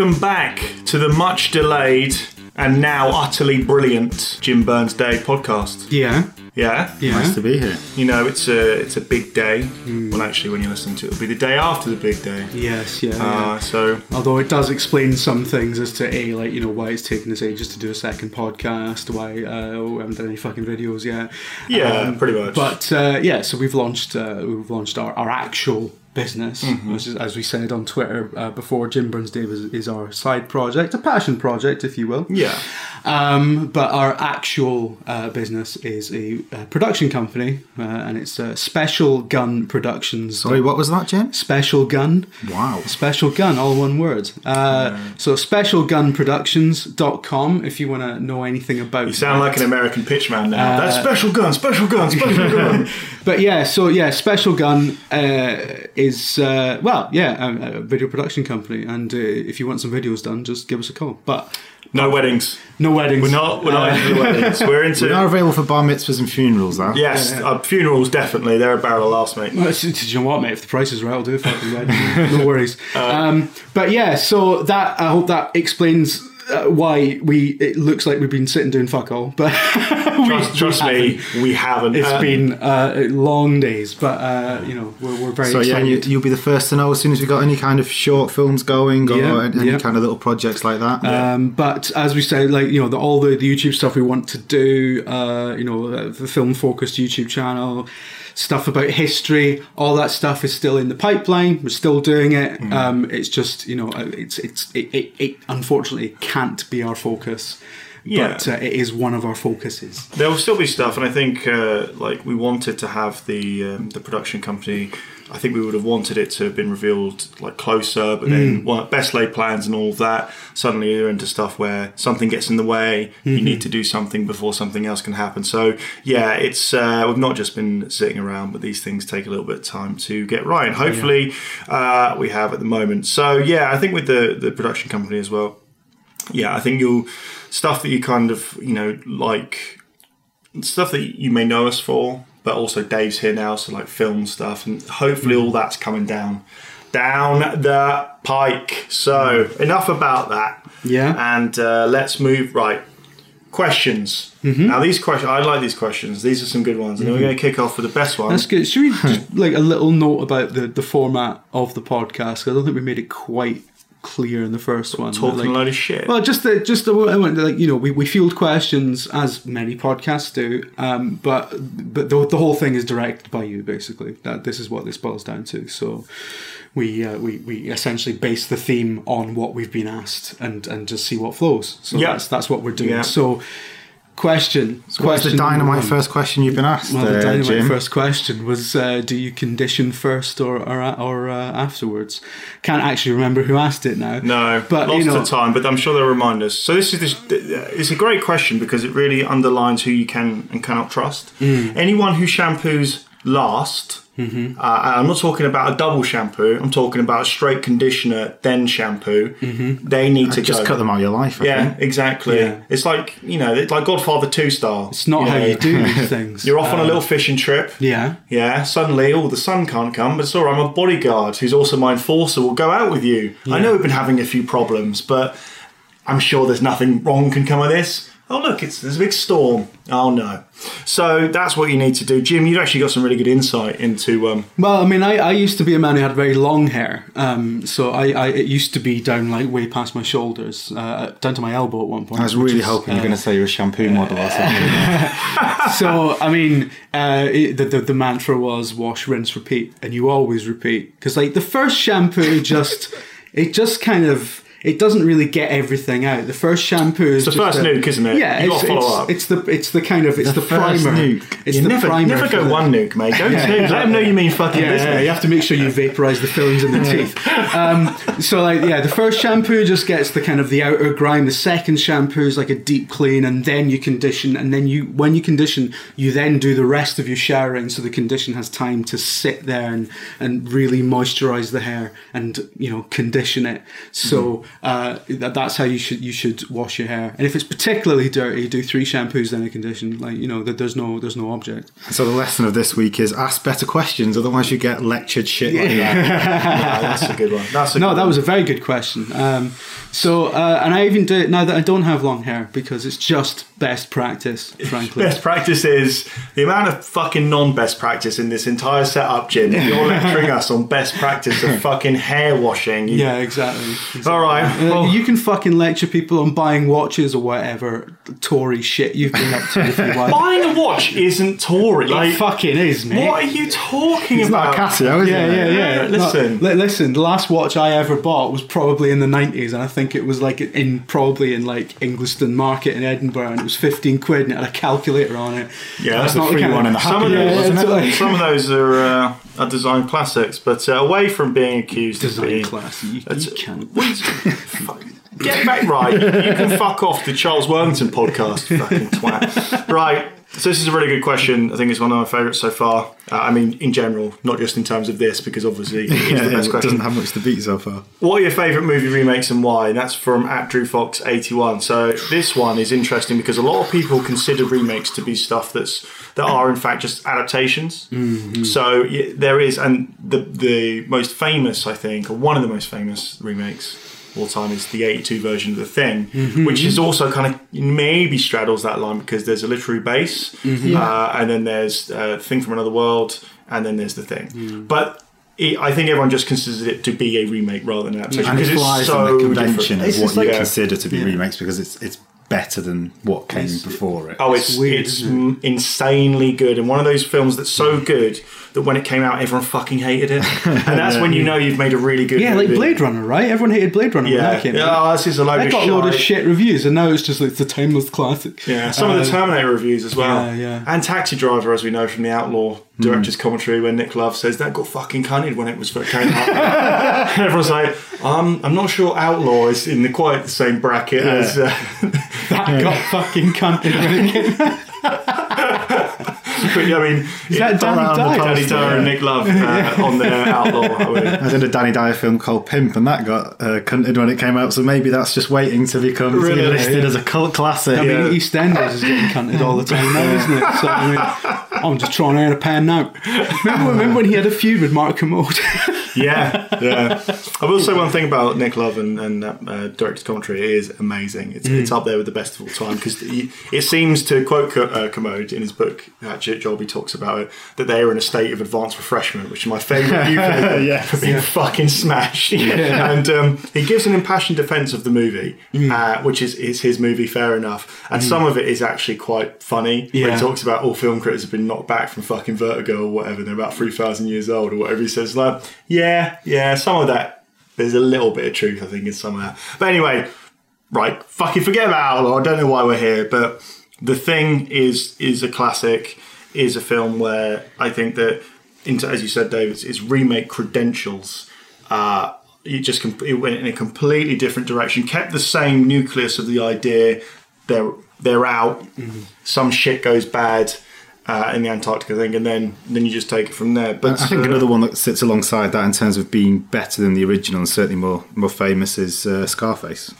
Welcome back to the much delayed and now utterly brilliant Jim Burns Dave podcast. Yeah, Yeah? yeah. Nice to be here. You know, it's a it's a big day. Well, actually, when you listen to it, it'll be the day after the big day. Yes, yeah. Uh, yeah. so, Although it does explain some things as to a like you know why it's taken us ages to do a second podcast, why uh, we haven't done any fucking videos yet. yeah, pretty much. But uh, yeah, so we've launched uh, we've launched our, our actual business, Mm-hmm. which is, as we said on Twitter uh, before. Jim Burns Dave is, is our side project, a passion project, if you will. yeah. Um, but our actual uh, business is a, uh production company, uh, and it's uh, Special Gun Productions. Sorry, what was that, Jim? Special Gun. Wow. Special Gun, all one word. Uh, So specialgunproductions.com if you want to know anything about You sound that. like an American pitchman now. Uh, That's special gun, special gun, special gun. But yeah, so yeah, Special Gun uh, is, uh, well, yeah, a, a video production company. And uh, if you want some videos done, just give us a call. But No weddings. no weddings. We're not. We're not Uh, into the weddings. We're into. We are available for bar mitzvahs and funerals, though. Yes, Uh, funerals definitely. They're a barrel of laughs, mate. Well, it's- it's- you know what, mate? If the price is right, I'll do it. Fucking wedding. no worries. Uh, um, but yeah, so that I hope that explains uh, why we. It looks like we've been sitting doing fuck all, but we- Trust, we me, haven't. we haven't. It's Uh, been uh, long days, but uh, you know we're, we're very So yeah, excited. you, you'll be the first to know as soon as we got any kind of short films going or Yeah, any yeah. kind of little projects like that. Um, but as we said, like you know, the, all the, the YouTube stuff we want to do, uh, you know, uh, the film focused YouTube channel, stuff about history, all that stuff is still in the pipeline. We're still doing it. Mm. Um, it's just you know, uh, it's it's it, it, it unfortunately can't be our focus. Yeah. But uh, it is one of our focuses. There will still be stuff, and I think uh, like we wanted to have the um, the production company. I think we would have wanted it to have been revealed like closer, but Mm. then well, best laid plans and all of that. Suddenly you're into stuff where something gets in the way. Mm-hmm. You need to do something before something else can happen. So yeah, it's uh, we've not just been sitting around, but these things take a little bit of time to get right. And hopefully uh, we have at the moment. So yeah, I think with the the production company as well. Yeah, I think you'll stuff that you kind of you know like stuff that you may know us for, but also Dave's here now, so like film stuff, and hopefully mm. all that's coming down, down the pike. So mm. enough about that. Yeah. And uh, let's move right. Questions. Mm-hmm. Now these questions, I like these questions. These are some good ones, and then we're going to mm-hmm. kick off with the best one. That's good. Should we just like a little note about the, the format of the podcast? I don't think we made it quite clear in the first one. Talking Like- a load of shit. Well, just the, just the I went like you know we, we field questions as many podcasts do, um, but but the, the whole thing is directed by you basically. That this is what this boils down to. So we uh, we we essentially base the theme on what we've been asked and and just see what flows. So Yeah. that's that's what we're doing. Yeah. So question What's question the dynamite first question you've been asked, Well, the uh, dynamite Jim? first question was: uh, Do you condition first or or, or uh, afterwards? Can't actually remember who asked it now. No, but lots you know, of time, but I'm sure they'll remind us. So this is this. It's a great question because it really underlines who you can and cannot trust. Mm. Anyone who shampoos last. Mm-hmm. Uh, I'm not talking about a double shampoo. I'm talking about a straight conditioner then shampoo. Mm-hmm. They need to Just go. cut them out of your life. I Yeah, think. exactly. Yeah. It's like you know, it's like Godfather Two style. it's not how know, you do these things. You're off on a Uh, little fishing trip. Yeah. Yeah, suddenly, oh, the son can't come, but sorry, I'm a bodyguard who's also my enforcer, will go out with you. I know we've been having a few problems, but I'm sure there's nothing wrong can come of this. Oh, look, it's there's a big storm. Oh, no. So that's what you need to do. Jim, you've actually got some really good insight into. Um, Well, I mean, I, I used to be a man who had very long hair. Um, so I, I it used to be down like way past my shoulders, uh, down to my elbow at one point. I was really is, hoping you're uh, going to say you're a shampoo model or something. so I mean, uh, it, the, the the mantra was wash, rinse, repeat, and you always repeat because like the first shampoo just it just kind of it doesn't really get everything out. The first shampoo is the just first a- nuke, isn't it? Yeah, You it's, gotta follow it's, up. it's the it's the kind of it's the, The first primer. nuke. It's you the never, primer. never go the- one nuke, mate. Go two. Let them know you mean fucking yeah, business. yeah, you have to make sure you vaporize the fillings in the teeth. Um, so, like, yeah, the first shampoo just gets the kind of the outer grime. The second shampoo is like a deep clean, and then you condition. And then you, when you condition, you then do the rest of your showering, so the condition has time to sit there and and really moisturize the hair and you know condition it. So uh, that, that's how you should you should wash your hair. And if it's particularly dirty, do three shampoos then a condition. Like you know that there's no there's no object. So the lesson of this week is ask better questions, otherwise you get lectured shit like that. Yeah, that's a good one. That's a No, that one. was a very good question. Um, so, uh, and I even do it now that I don't have long hair because it's just best practice, frankly. Best practice is the amount of fucking non-best practice in this entire setup, Jim. You're lecturing us on best practice of fucking hair washing. You- Yeah, exactly. exactly. All right. Uh, Well, you can fucking lecture people on buying watches or whatever Tory shit you've been up to if you want. buying a watch isn't Tory. it Like, fucking is, mate. what are you talking It's about? not a Casio, is Yeah, it? yeah, yeah. Yeah, listen. No, li- listen. The last watch I ever bought was probably in the nineties, and I think it was like in probably in like Ingliston Market in Edinburgh, and it was fifteen quid, and it had a calculator on it. Yeah, That's that's not the free kind one in the Some of Yeah, those, yeah, totally. some of those are, uh, are design classics, but uh, away from being accused of design being class. You, you can't. Get back right. You can fuck off the Charles Wellington podcast, fucking twat. Right. So this is a really good question. I think it's one of my favourites so far. Uh, I mean, in general, not just in terms of this, because obviously it's Yeah, the best it question. doesn't have much to beat so far. What are your favourite movie remakes and why? And that's from at Drew Fox eighty one. So this one is interesting because a lot of people consider remakes to be stuff that's that are in fact just adaptations. So yeah, there is, and the the most famous, I think, or one of the most famous remakes of all time is the eighty two version of the Thing, which is also kind of maybe straddles that line because there's a literary base, uh, and then there's uh, Thing from Another World, and then there's the Thing, but. It, I think everyone just considers it to be a remake rather than an adaptation And it because it's flies so on the convention different. of It's what just you like- consider to be yeah. remakes because it's it's better than what came It's- before it. Oh, it's It's weird, it's isn't insanely good, and one of those films that's so good that when it came out, everyone fucking hated it, and that's when you know you've made a really good. Yeah, like. Blade Runner, right? Everyone hated Blade Runner when Yeah, that came yeah. out. Oh, this is a load I of got a load of shit reviews, and now it's just like it's a timeless classic. Yeah, some of the Uh, Terminator reviews as well. yeah, yeah. And Taxi Driver, as we know from the Outlaw director's commentary, where Nick Love says that got fucking cunted when it was first came out. Everyone's like, um, I'm not sure Outlaw is in the quite the same bracket as. Uh, That got fucking cunted when it came out. but, I mean, Is that Danny around the Danny poster, Dyer and. Nick Love uh, on their Outlaw. I mean, I was in a Danny Dyer film called Pimp, and that got uh, cunted when it came out. So maybe that's just waiting to become Really? listed Yeah. as a cult classic. I mean, Yeah. EastEnders is getting cunted all the time now, isn't it? So, I mean, I'm just trying out a pan now. Remember, remember when he had a feud with Mark Kermode? Yeah, yeah. I will say one thing about Nick Love and, and that uh, director's commentary it is amazing. It's, it's up there with the best of all time because it seems to quote uh, Kermode in his book. Actually, Jolby talks about it that they are in a state of advanced refreshment, which is my favourite euphemism Yes. for being fucking smashed. And um, he gives an impassioned defence of the movie, uh, which is, is his movie, fair enough. And some of it is actually quite funny. When Yeah. he talks about all film critics have been knocked back from fucking Vertigo or whatever. They're about three thousand years old or whatever. He says like, yeah, yeah, yeah, some of that. There's a little bit of truth, I think, in some of that. But anyway, right, fucking forget about Outlaw. I don't know why we're here, but the thing is is a classic. Is a film where I think that, into, as you said, Dave, it's, it's remake credentials. Uh, it just it went in a completely different direction. Kept the same nucleus of the idea. They're they're out. Some shit goes bad uh, in the Antarctica thing, and then then you just take it from there. But I think uh, another one that sits alongside that in terms of being better than the original and certainly more more famous is uh, Scarface.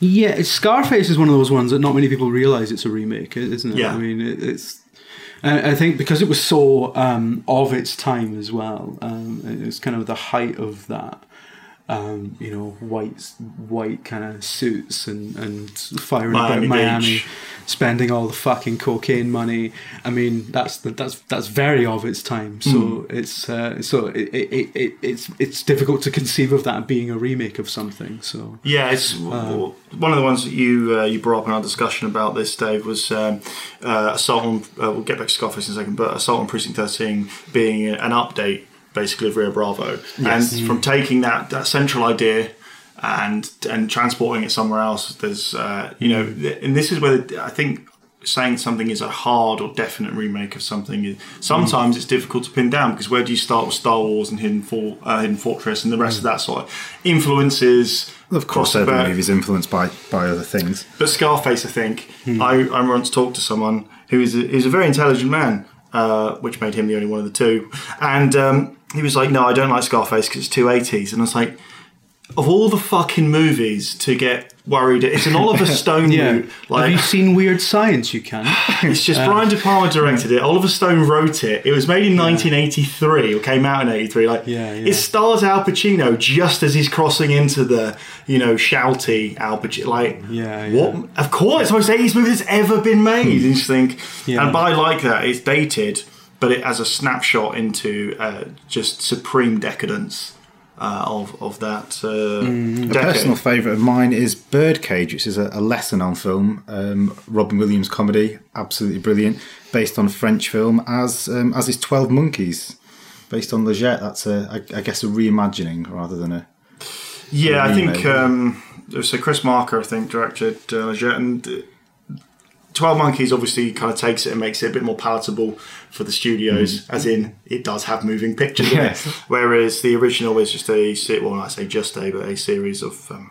Yeah, Scarface is one of those ones that not many people realize it's a remake, isn't it? Yeah. I mean, it, it's. I I think because it was so um, of its time as well. Um, it was kind of the height of that. Um, you know, white white kind of suits and and firing Miami about Miami, Beach. spending all the fucking cocaine money. I mean, that's the, that's that's very of its time. So Hmm. it's uh, so it, it, it, it's it's difficult to conceive of that being a remake of something. So Yeah, it's w one of the ones that you uh, you brought up in our discussion about this, Dave, was um, uh, Assault on. Uh, we'll get back to Scarface in a second, but Assault on Precinct Thirteen being an update, basically of Rio Bravo, and from taking that that central idea. And and transporting it somewhere else. There's uh, you know, and this is where I think saying something is a hard or definite remake of something. is- Sometimes it's difficult to pin down because where do you start with Star Wars and Hidden, For- uh, Hidden Fortress and the rest of that sort of influences? Of course, every movie is influenced by by other things. but Scarface, I think, Hmm. I, I once talked to someone who is a, who's a very intelligent man, uh, which made him the only one of the two. And um, he was like, "No, I don't like Scarface because it's too 80s." And I was like, of all the fucking movies to get worried, it's an Oliver Stone Yeah. route. Have Like you seen Weird Science? You can. it's just uh, Brian De Palma directed it. Oliver Stone wrote it. It was made in 1983 or came out in 83. Like Yeah, yeah. it stars Al Pacino just as he's crossing into the you know shouty Al Pacino. Like Yeah, yeah. what? Of course, it's the most 80s movie that's ever been made. And you just think, Yeah. and by like that, it's dated, but it as a snapshot into uh, just supreme decadence. Uh, of of that uh, Mm-hmm. A personal favourite of mine is Birdcage, which is a, a lesser known film, um, Robin Williams comedy, absolutely brilliant, based on a French film, as um, as is Twelve Monkeys, based on La Jetée. That's a, I, I guess, a reimagining rather than a. Yeah, I think um, so. Chris Marker, I think, directed uh, La Jetée, and uh, Twelve Monkeys obviously kind of takes it and makes it a bit more palatable for the studios, as in it does have moving pictures. in it. Yes. Whereas the original is just a well, I say just a, but a series of um,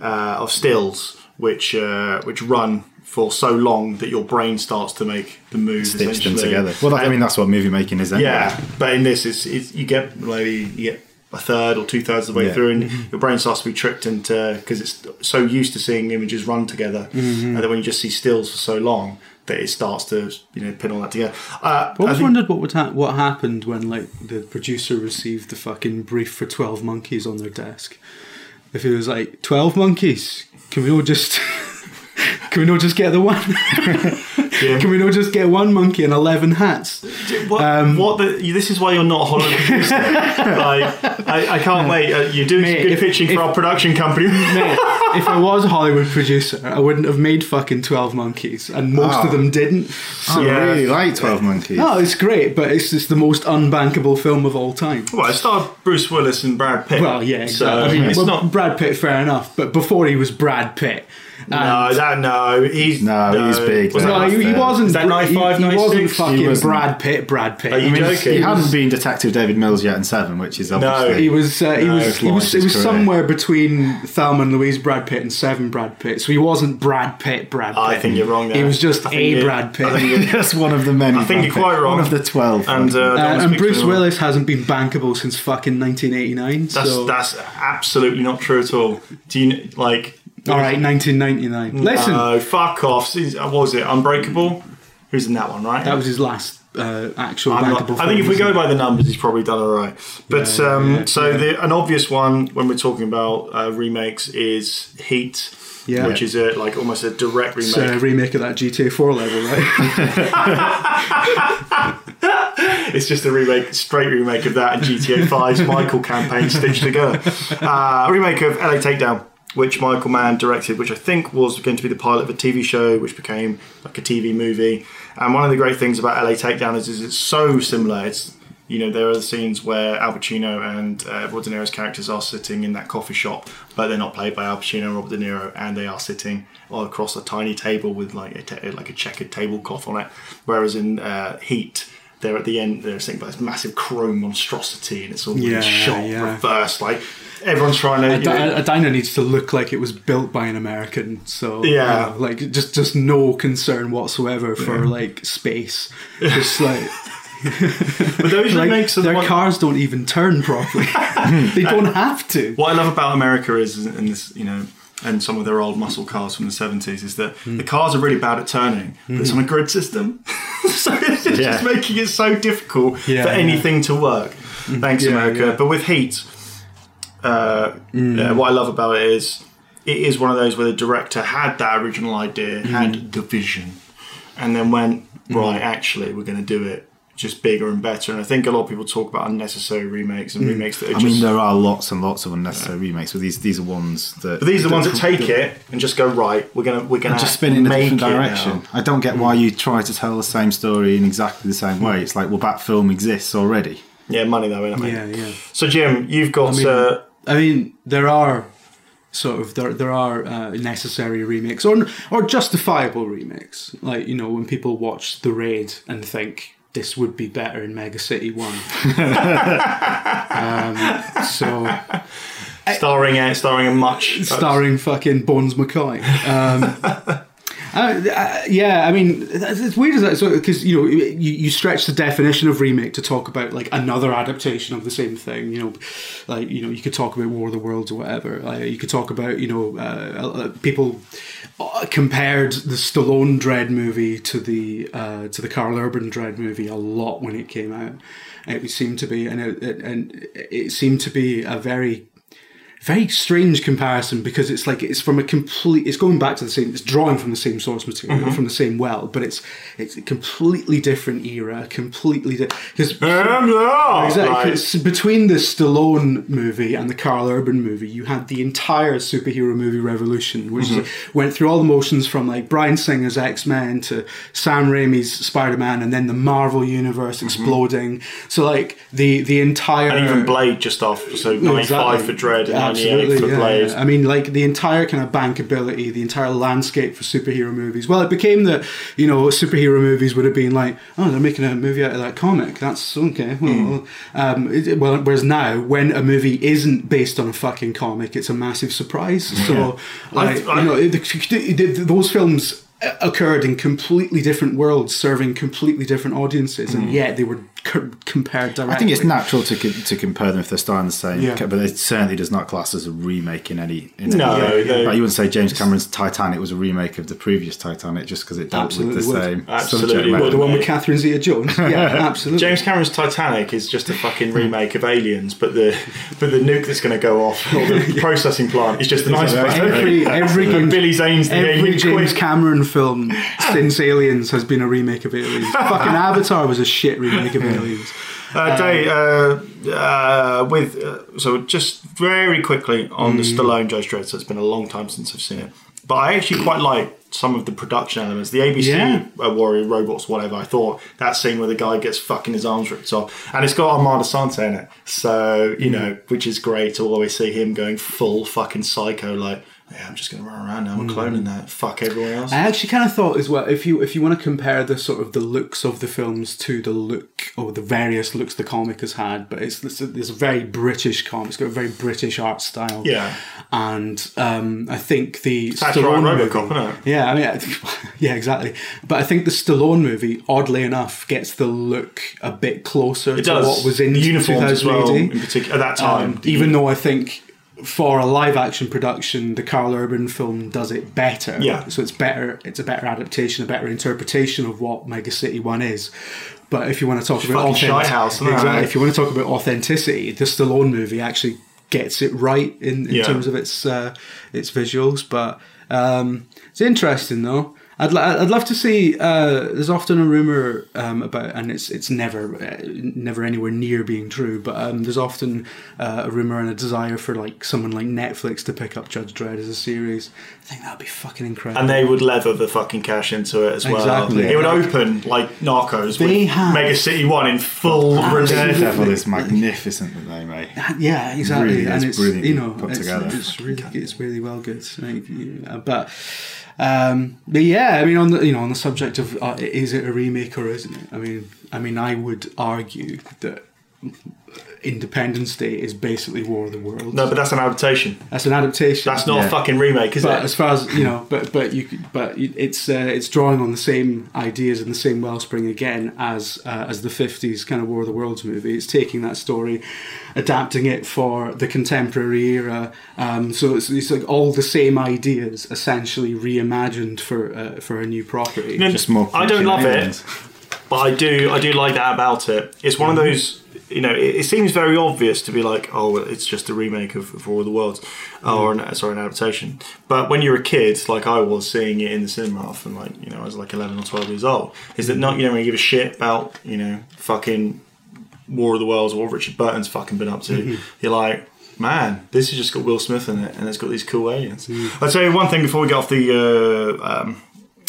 uh, of stills which uh, which run for so long that your brain starts to make the move. Stitch them together. Well, that, I mean, that's what movie making is. Anyway. yeah, but in this, it's, it's you get maybe you get a third or two thirds of the way Yeah. through, and your brain starts to be tricked into because it's so used to seeing images run together, and then when you just see stills for so long, that it starts to you know pin all that together. Uh, I always wondered what would ha- what happened when like the producer received the fucking brief for Twelve Monkeys on their desk. If it was like Twelve Monkeys, can we all just can we not just get the one? Yeah. can we not just get one monkey and eleven hats? What, Um, what the, this is why you're not a Hollywood producer. like, I, I can't wait. Uh, you're doing Mate, good if- pitching if- for our production company. Mate, if I was a Hollywood producer, I wouldn't have made fucking Twelve Monkeys, and most Oh. of them didn't. So, I Yeah. really like Twelve Monkeys. no, it's great, but it's just the most unbankable film of all time. well, it starred Bruce Willis and Brad Pitt. Well, yeah, So exactly. I mean, it's well, not. Brad Pitt, fair enough, but before he was Brad Pitt. No, and- that no. He's No, he's big. Was No, that No, he, he wasn't. Is that Bra- he- 95, he, wasn't fucking He wasn't. Brad Pitt. Brad Pitt. Are you I mean, joking? He He hadn't been Detective David Mills yet in Seven, which is obviously. no. He was. Uh, he No, was. He was. launched It was career. somewhere between Thelma and Louise Brad Pitt and Seven Brad Pitt. So he wasn't Brad Pitt. Brad Pitt. I think you're wrong there. He was just a Brad Pitt. I That's one of the many. I think you're quite Pitt. wrong. One of the twelve. And, uh, Uh, and Bruce. Willis hasn't been bankable since fucking 1989. That's that's absolutely not true at all. Do you like? All right, 1999. Listen, No, fuck off. Since- What was it? Unbreakable. Who's in that one? Right. that was his last uh, actual I'm not- bankable. I think if we go wasn't by the numbers, he's probably done all right. But Yeah, um, yeah, so yeah. the an obvious one when we're talking about uh, remakes is Heat, Yeah. which is a like almost a direct remake. It's a remake of that GTA 4 level, right? It's just a remake, straight remake of that and GTA 5's Michael campaign stitched together. Uh, remake of LA Takedown, which Michael Mann directed, which I think was going to be the pilot of a TV show, which became like a TV movie. And one of the great things about LA Takedown is, is it's so similar. It's you know there are the scenes where Al Pacino and uh, Robert De Niro's characters are sitting in that coffee shop, but they're not played by Al Pacino and Robert De Niro, and they are sitting all across a tiny table with like a ta- like a checkered tablecloth on it. Whereas in uh, Heat, they're at the end they're sitting by this massive chrome monstrosity, and it's all yeah, shot yeah. reversed. Like everyone's trying to. A, di- a diner needs to look like it was built by an American. So Yeah. you know, like just just no concern whatsoever for like space. Just like, but those like remakes are their one- cars don't even turn properly. they don't have to. What I love about America is, and this, you know, and some of their old muscle cars from the seventies, is that Hmm. the cars are really bad at turning, but it's on a grid system, so it's just making it so difficult Yeah, for yeah. anything to work. Thanks, Yeah, America. yeah. Hmm. But with Heat, uh, yeah, what I love about it is it is one of those where the director had that original idea, Hmm. had the vision, and then went right. Actually, we're going to do it. Just bigger and better, and I think a lot of people talk about unnecessary remakes and remakes that are I just mean, there are lots and lots of unnecessary remakes, but these these are ones that. But these are the ones that take it and just go right. We're gonna we're gonna just spin in a different direction. I don't get why you try to tell the same story in exactly the same way. It's like, well, that film exists already. Yeah, money though, isn't it? mate? Yeah, yeah. So Jim, you've got I mean, uh, I mean, there are sort of there there are uh, necessary remakes or or justifiable remakes. Like you know when people watch The Raid and think this would be better in Mega City One. um, so starring a starring a much starring fucking Bones McCoy. Um, Uh, uh, yeah, I mean, it's weird as that so because you know you, you stretch the definition of remake to talk about like another adaptation of the same thing. You know, like you know you could talk about War of the Worlds or whatever. Like, you could talk about you know uh, uh, people uh, compared the Stallone Dredd movie to the to the Karl Urban Dredd movie a lot when it came out. It seemed to be and it, it, and it seemed to be a very very strange comparison because it's like it's from a complete it's going back to the same it's drawing from the same source material mm-hmm. from the same well but it's it's a completely different era completely different. because exactly 'cause between the Stallone movie and the Karl Urban movie you had the entire superhero movie revolution which is, went through all the motions from like Bryan Singer's X-Men to Sam Raimi's Spider-Man and then the Marvel universe mm-hmm. exploding so like the the entire And even Blade just off, so 95 Exactly. for Dredd and 98 Absolutely, for yeah, yeah. I mean, like the entire kind of bankability, the entire landscape for superhero movies. Well, it became that you know superhero movies would have been like, oh, they're making a movie out of that comic. That's okay. Well, Hmm. um, it, well, whereas now, when a movie isn't based on a fucking comic, it's a massive surprise. So, like, I- you know, those films occurred in completely different worlds, serving completely different audiences, and yet they were co- compared directly. I think it's natural to co- to compare them if they're starring the same, Yeah. but it certainly does not class as a remake in any. In No, any way. they- like you wouldn't say James Cameron's Titanic was a remake of the previous Titanic just because it dealt with Absolutely the would. same Absolutely subject would. the one with mate. Catherine Zeta-Jones. Yeah, absolutely. James Cameron's Titanic is just a fucking remake of Aliens, but the but the nuke that's going to go off or the processing plant is just an iceberg. Every every And James, Billy Zane's the every James quiz. Cameron film since Aliens has been a remake of Aliens. Fucking Avatar was a shit remake of Aliens. Uh, Dave, uh, uh, with uh, so just very quickly on the Mm. Stallone Judge Dredd. So it's been a long time since I've seen it, but I actually quite like some of the production elements. The ABC Yeah. uh, Warrior Robots, whatever. I thought that scene where the guy gets fucking his arms ripped off, and it's got Armand Assante in it. So you know, which is great to always see him going full fucking psycho, like. Yeah, I'm just gonna run around now. I'm Mm. cloning that. Fuck everyone else. I actually kind of thought as well if you if you want to compare the sort of the looks of the films to the look or the various looks the comic has had, but it's this, a, it's a very British comic. It's got a very British art style. Yeah. and um, I think the right, Stallone Robocop, movie- isn't it? Yeah, I mean, yeah, exactly. But I think the Stallone movie, oddly enough, gets the look a bit closer It to does. what was in the uniforms as well, in particular at that time. um, even though I think for a live action production, the Karl Urban film does it better. Yeah. So it's better. It's a better adaptation, a better interpretation of what Mega City One is. But if you want to talk about fucking authentic- house, exactly, if you want to talk about authenticity, the Stallone movie actually gets it right in, in Yeah. terms of its uh, its visuals. But um, it's interesting though. I'd, li- I'd love to see. Uh, there's often a rumor um, about, and it's it's never uh, never anywhere near being true. But um, there's often uh, a rumor and a desire for like someone like Netflix to pick up Judge Dredd as a series. I think that'd be fucking incredible. and they would leather the fucking cash into it as well. Exactly. It would open like Narcos They with have- Mega City One in full release. Daredevil is magnificent that they made. yeah, exactly, Really and is it's brilliantly you know put it's, together. it's really it's really well good. Like, yeah, but um, but yeah, I mean on the you know on the subject of uh, is it a remake or isn't it? I mean I mean I would argue that Independence Day is basically War of the Worlds. No, but that's an adaptation. that's an adaptation. That's not Yeah. a fucking remake, is but it? as far as you know, but but you but it's uh, it's drawing on the same ideas and the same wellspring again as uh, as the fifties kind of War of the Worlds movie. It's taking that story, adapting it for the contemporary era. Um, so it's, it's like all the same ideas essentially reimagined for uh, for a new property. No, Just more. I don't love it, aliens. but I do. I do like that about it. It's one of mm-hmm. those. You know, it, it seems very obvious to be like, oh, well, it's just a remake of, of War of the Worlds, uh, mm-hmm. or an, sorry, an adaptation. But when you're a kid, like I was, seeing it in the cinema often, like you know, I was like 11 or 12 years old, is that mm-hmm. not you don't really give a shit about you know fucking War of the Worlds or what Richard Burton's fucking been up to. You're like, man, this has just got Will Smith in it, and it's got these cool aliens. I'll tell you one thing before we get off the. Uh, um,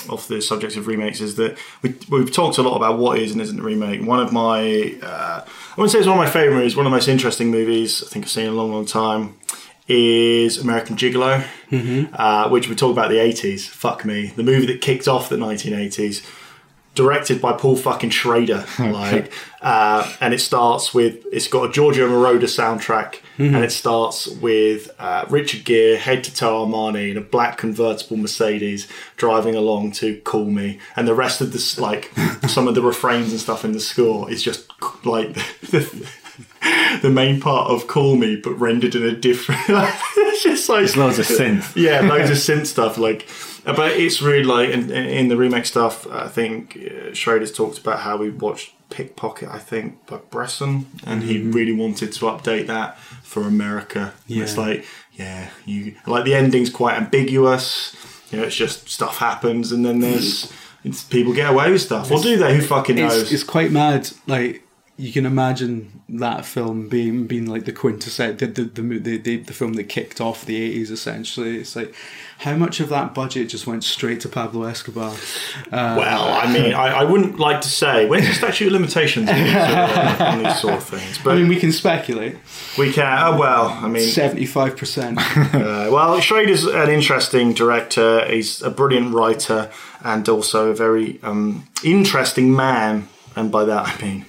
off the subject of remakes is that we, we've talked a lot about what is and isn't a remake. One of my, uh, I wouldn't say it's one of my favourite movies, one of the most interesting movies I think I've seen in a long, long time is American Gigolo, uh, which we talk about the 80s. Fuck me. The movie that kicked off the 1980s. Directed by Paul fucking Schrader. Like, uh, and it starts with it's got a Giorgio Moroder soundtrack, Mm-hmm. and it starts with uh, Richard Gere head to toe Armani in a black convertible Mercedes driving along to "Call Me," and the rest of this, like some of the refrains and stuff in the score, is just like the, main part of "Call Me," but rendered in a different. it's just like There's loads of synth. yeah, loads of synth stuff. Like, uh, but it's really like in, in the remake stuff. I think Schrader's talked about how we watched Pickpocket. I think by Bresson, and he really wanted to update that for America. And It's like, yeah, you like the ending's quite ambiguous. You know, it's just stuff happens, and then there's it's, people get away with stuff. Or do they? Who fucking knows? It's, it's quite mad. Like you can imagine that film being being like the quintessence, the the, the the the film that kicked off the eighties. Essentially, it's like how much of that budget just went straight to Pablo Escobar. Uh, well, I mean, I, I wouldn't like to say when's the statute of limitations on these, uh, sort of things, but I mean, we can speculate. we can. Oh well, I mean, Seventy five percent. Uh, well, Schrader's an interesting director. He's a brilliant writer and also a very um, interesting man. And by that I mean,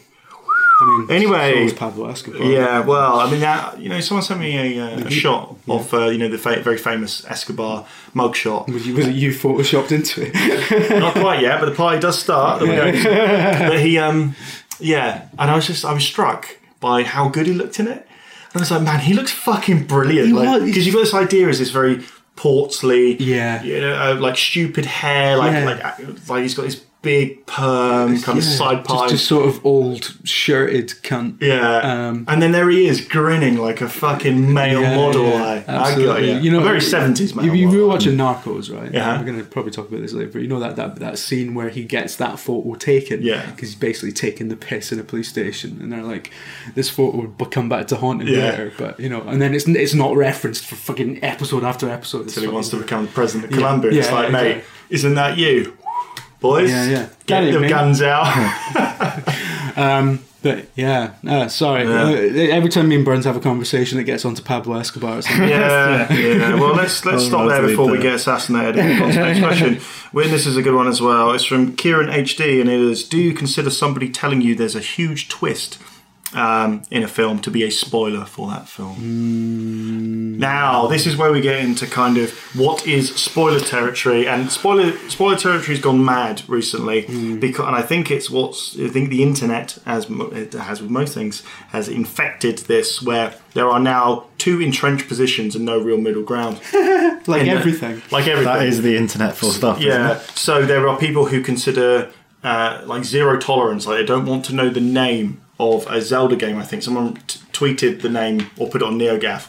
I mean, Anyway. Pablo Escobar. yeah. Well, I mean that. You know, someone sent me a, uh, a shot of uh, you know the fa- very famous Escobar mugshot. Was, you, was it you photoshopped into it? Not quite yet, but the party does start. We but he, um, yeah, and I was just I was struck by how good he looked in it. And I was like, man, he looks fucking brilliant. He Like because you've got this idea is this very portly, Yeah. you know, uh, like stupid hair, like Yeah. like uh, like he's got this big perm kind of side pipe. just, sort of old shirted cunt. yeah, um, and then there he is grinning like a fucking male Yeah, model. yeah, like, I got absolutely. you. You know, a very seventies male You, you were watching Narcos, right? Yeah. We're going to probably talk about this later, but you know that that, that scene where he gets that photo taken? Yeah. Because he's basically taking the piss in a police station, and they're like, this photo would come back to haunt him Yeah. later, but you know, and then it's it's not referenced for fucking episode after episode. Until he wants to become the president of Yeah, Colombia. it's yeah, like, mate, isn't that you? Boys, Yeah, yeah. get the guns out. Um, but yeah, uh, sorry. Yeah. Uh, every time me and Burns have a conversation, it gets onto Pablo Escobar or something. Yeah, yeah. Well, let's let's Oh, stop there before we get assassinated. Next question. Well, this is a good one as well. It's from Kieran HD, and it is: Do you consider somebody telling you there's a huge twist um, in a film to be a spoiler for that film? Now, this is where we get into kind of what is spoiler territory, and spoiler spoiler territory has gone mad recently because, and I think it's what's I think the internet, as it has with most things, has infected this, where there are now two entrenched positions and no real middle ground, like uh, everything. like everything. That is the internet stop. isn't Yeah. So there are people who consider uh, like zero tolerance. Like they don't want to know the name of a Zelda game. I think someone t- tweeted the name or put it on NeoGaf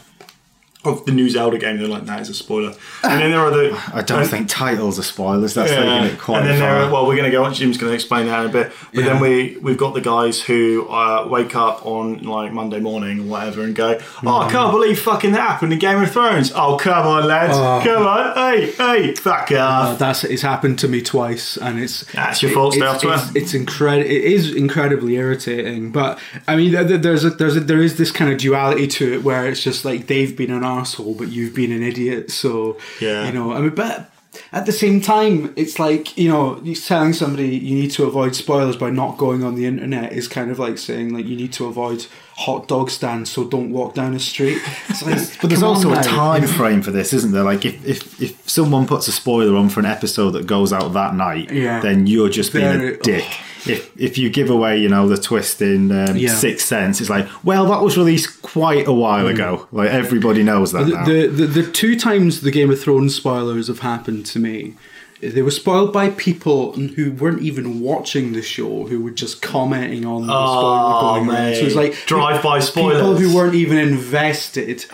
of the new Zelda game. They're like, that is a spoiler. And then there are the. I don't think titles are spoilers. That's Yeah. taking it quite and then there are, well, we're going to go on. Jim's going to explain that in a bit. But then we we've got the guys who uh, wake up on like Monday morning or whatever and go, "Oh, I can't believe fucking that happened in Game of Thrones." Oh, come on, lads, Oh. come on, hey, hey, fuck off. Uh, that's it's happened to me twice, and it's That's your fault, stay It's, off it's, it's incredible. It is incredibly irritating, but I mean, there- there's a, there's a, there is this kind of duality to it where it's just like they've been an asshole, but you've been an idiot. So Yeah. you know, I mean, but. At the same time, it's like you know, you're telling somebody you need to avoid spoilers by not going on the internet is kind of like saying like you need to avoid hot dog stands, so don't walk down a street. It's like, But there's also a time frame for this, isn't there? Like if, if if someone puts a spoiler on for an episode that goes out that night, Yeah. then you're just being Very- a dick. Oh. If if you give away, you know, the twist in um, Yeah. Sixth Sense, it's like, well, that was released quite a while ago. Like everybody knows that now. The, the the two times the Game of Thrones spoilers have happened to me, they were spoiled by people who weren't even watching the show, who were just commenting on the Oh, spoiler going. So it was like Drive-by spoilers. People who weren't even invested,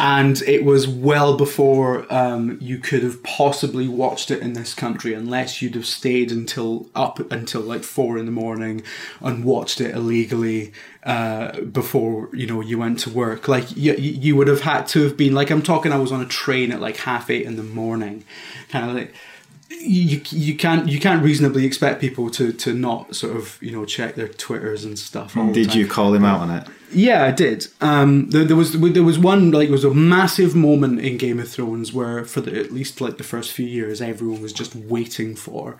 and it was well before um, you could have possibly watched it in this country, unless you'd have stayed until up until like four in the morning and watched it illegally uh, before you know you went to work. Like you, you would have had to have been like I'm talking. I was on a train at like half eight in the morning, kind of like you you can't you can't reasonably expect people to to not sort of you know check their twitters and stuff. Did you call him out on it? Yeah, I did. Um, there, there was there was one like there was a massive moment in Game of Thrones where for the, at least like the first few years everyone was just waiting for.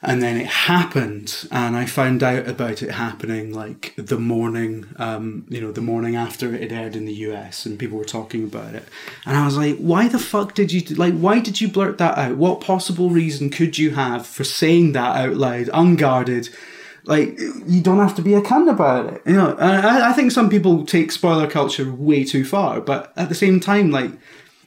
And then it happened and i found out about it happening like the morning um, you know the morning after it aired in the us and people were talking about it. And i was like why the fuck did you like why did you blurt that out? What possible reason could you have for saying that out loud unguarded? Like you don't have to be a cunt about it. You know I, I think some people take spoiler culture way too far but at the same time like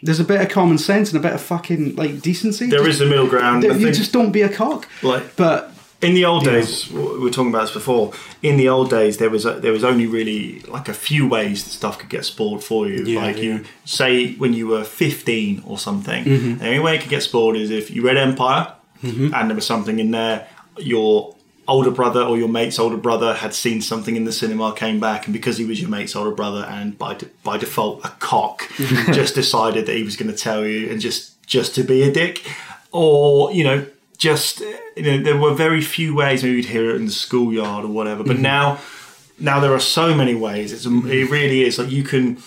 there's a bit of common sense and a bit of fucking like decency There is a middle ground. You think- just don't be a cock Like- but In the old days, we were talking about this before. In the old days, there was a, there was only really like a few ways that stuff could get spoiled for you. Yeah, like yeah. you say when you were fifteen or something. Mm-hmm. The only way it could get spoiled is if you read Empire and there was something in there. Your older brother or your mate's older brother had seen something in the cinema, came back, and because he was your mate's older brother and by de- by default a cock, just decided that he was going to tell you and just just to be a dick, or you know just you know there were very few ways maybe you'd hear it in the schoolyard or whatever but mm-hmm. now now there are so many ways. It's it really is. Like you can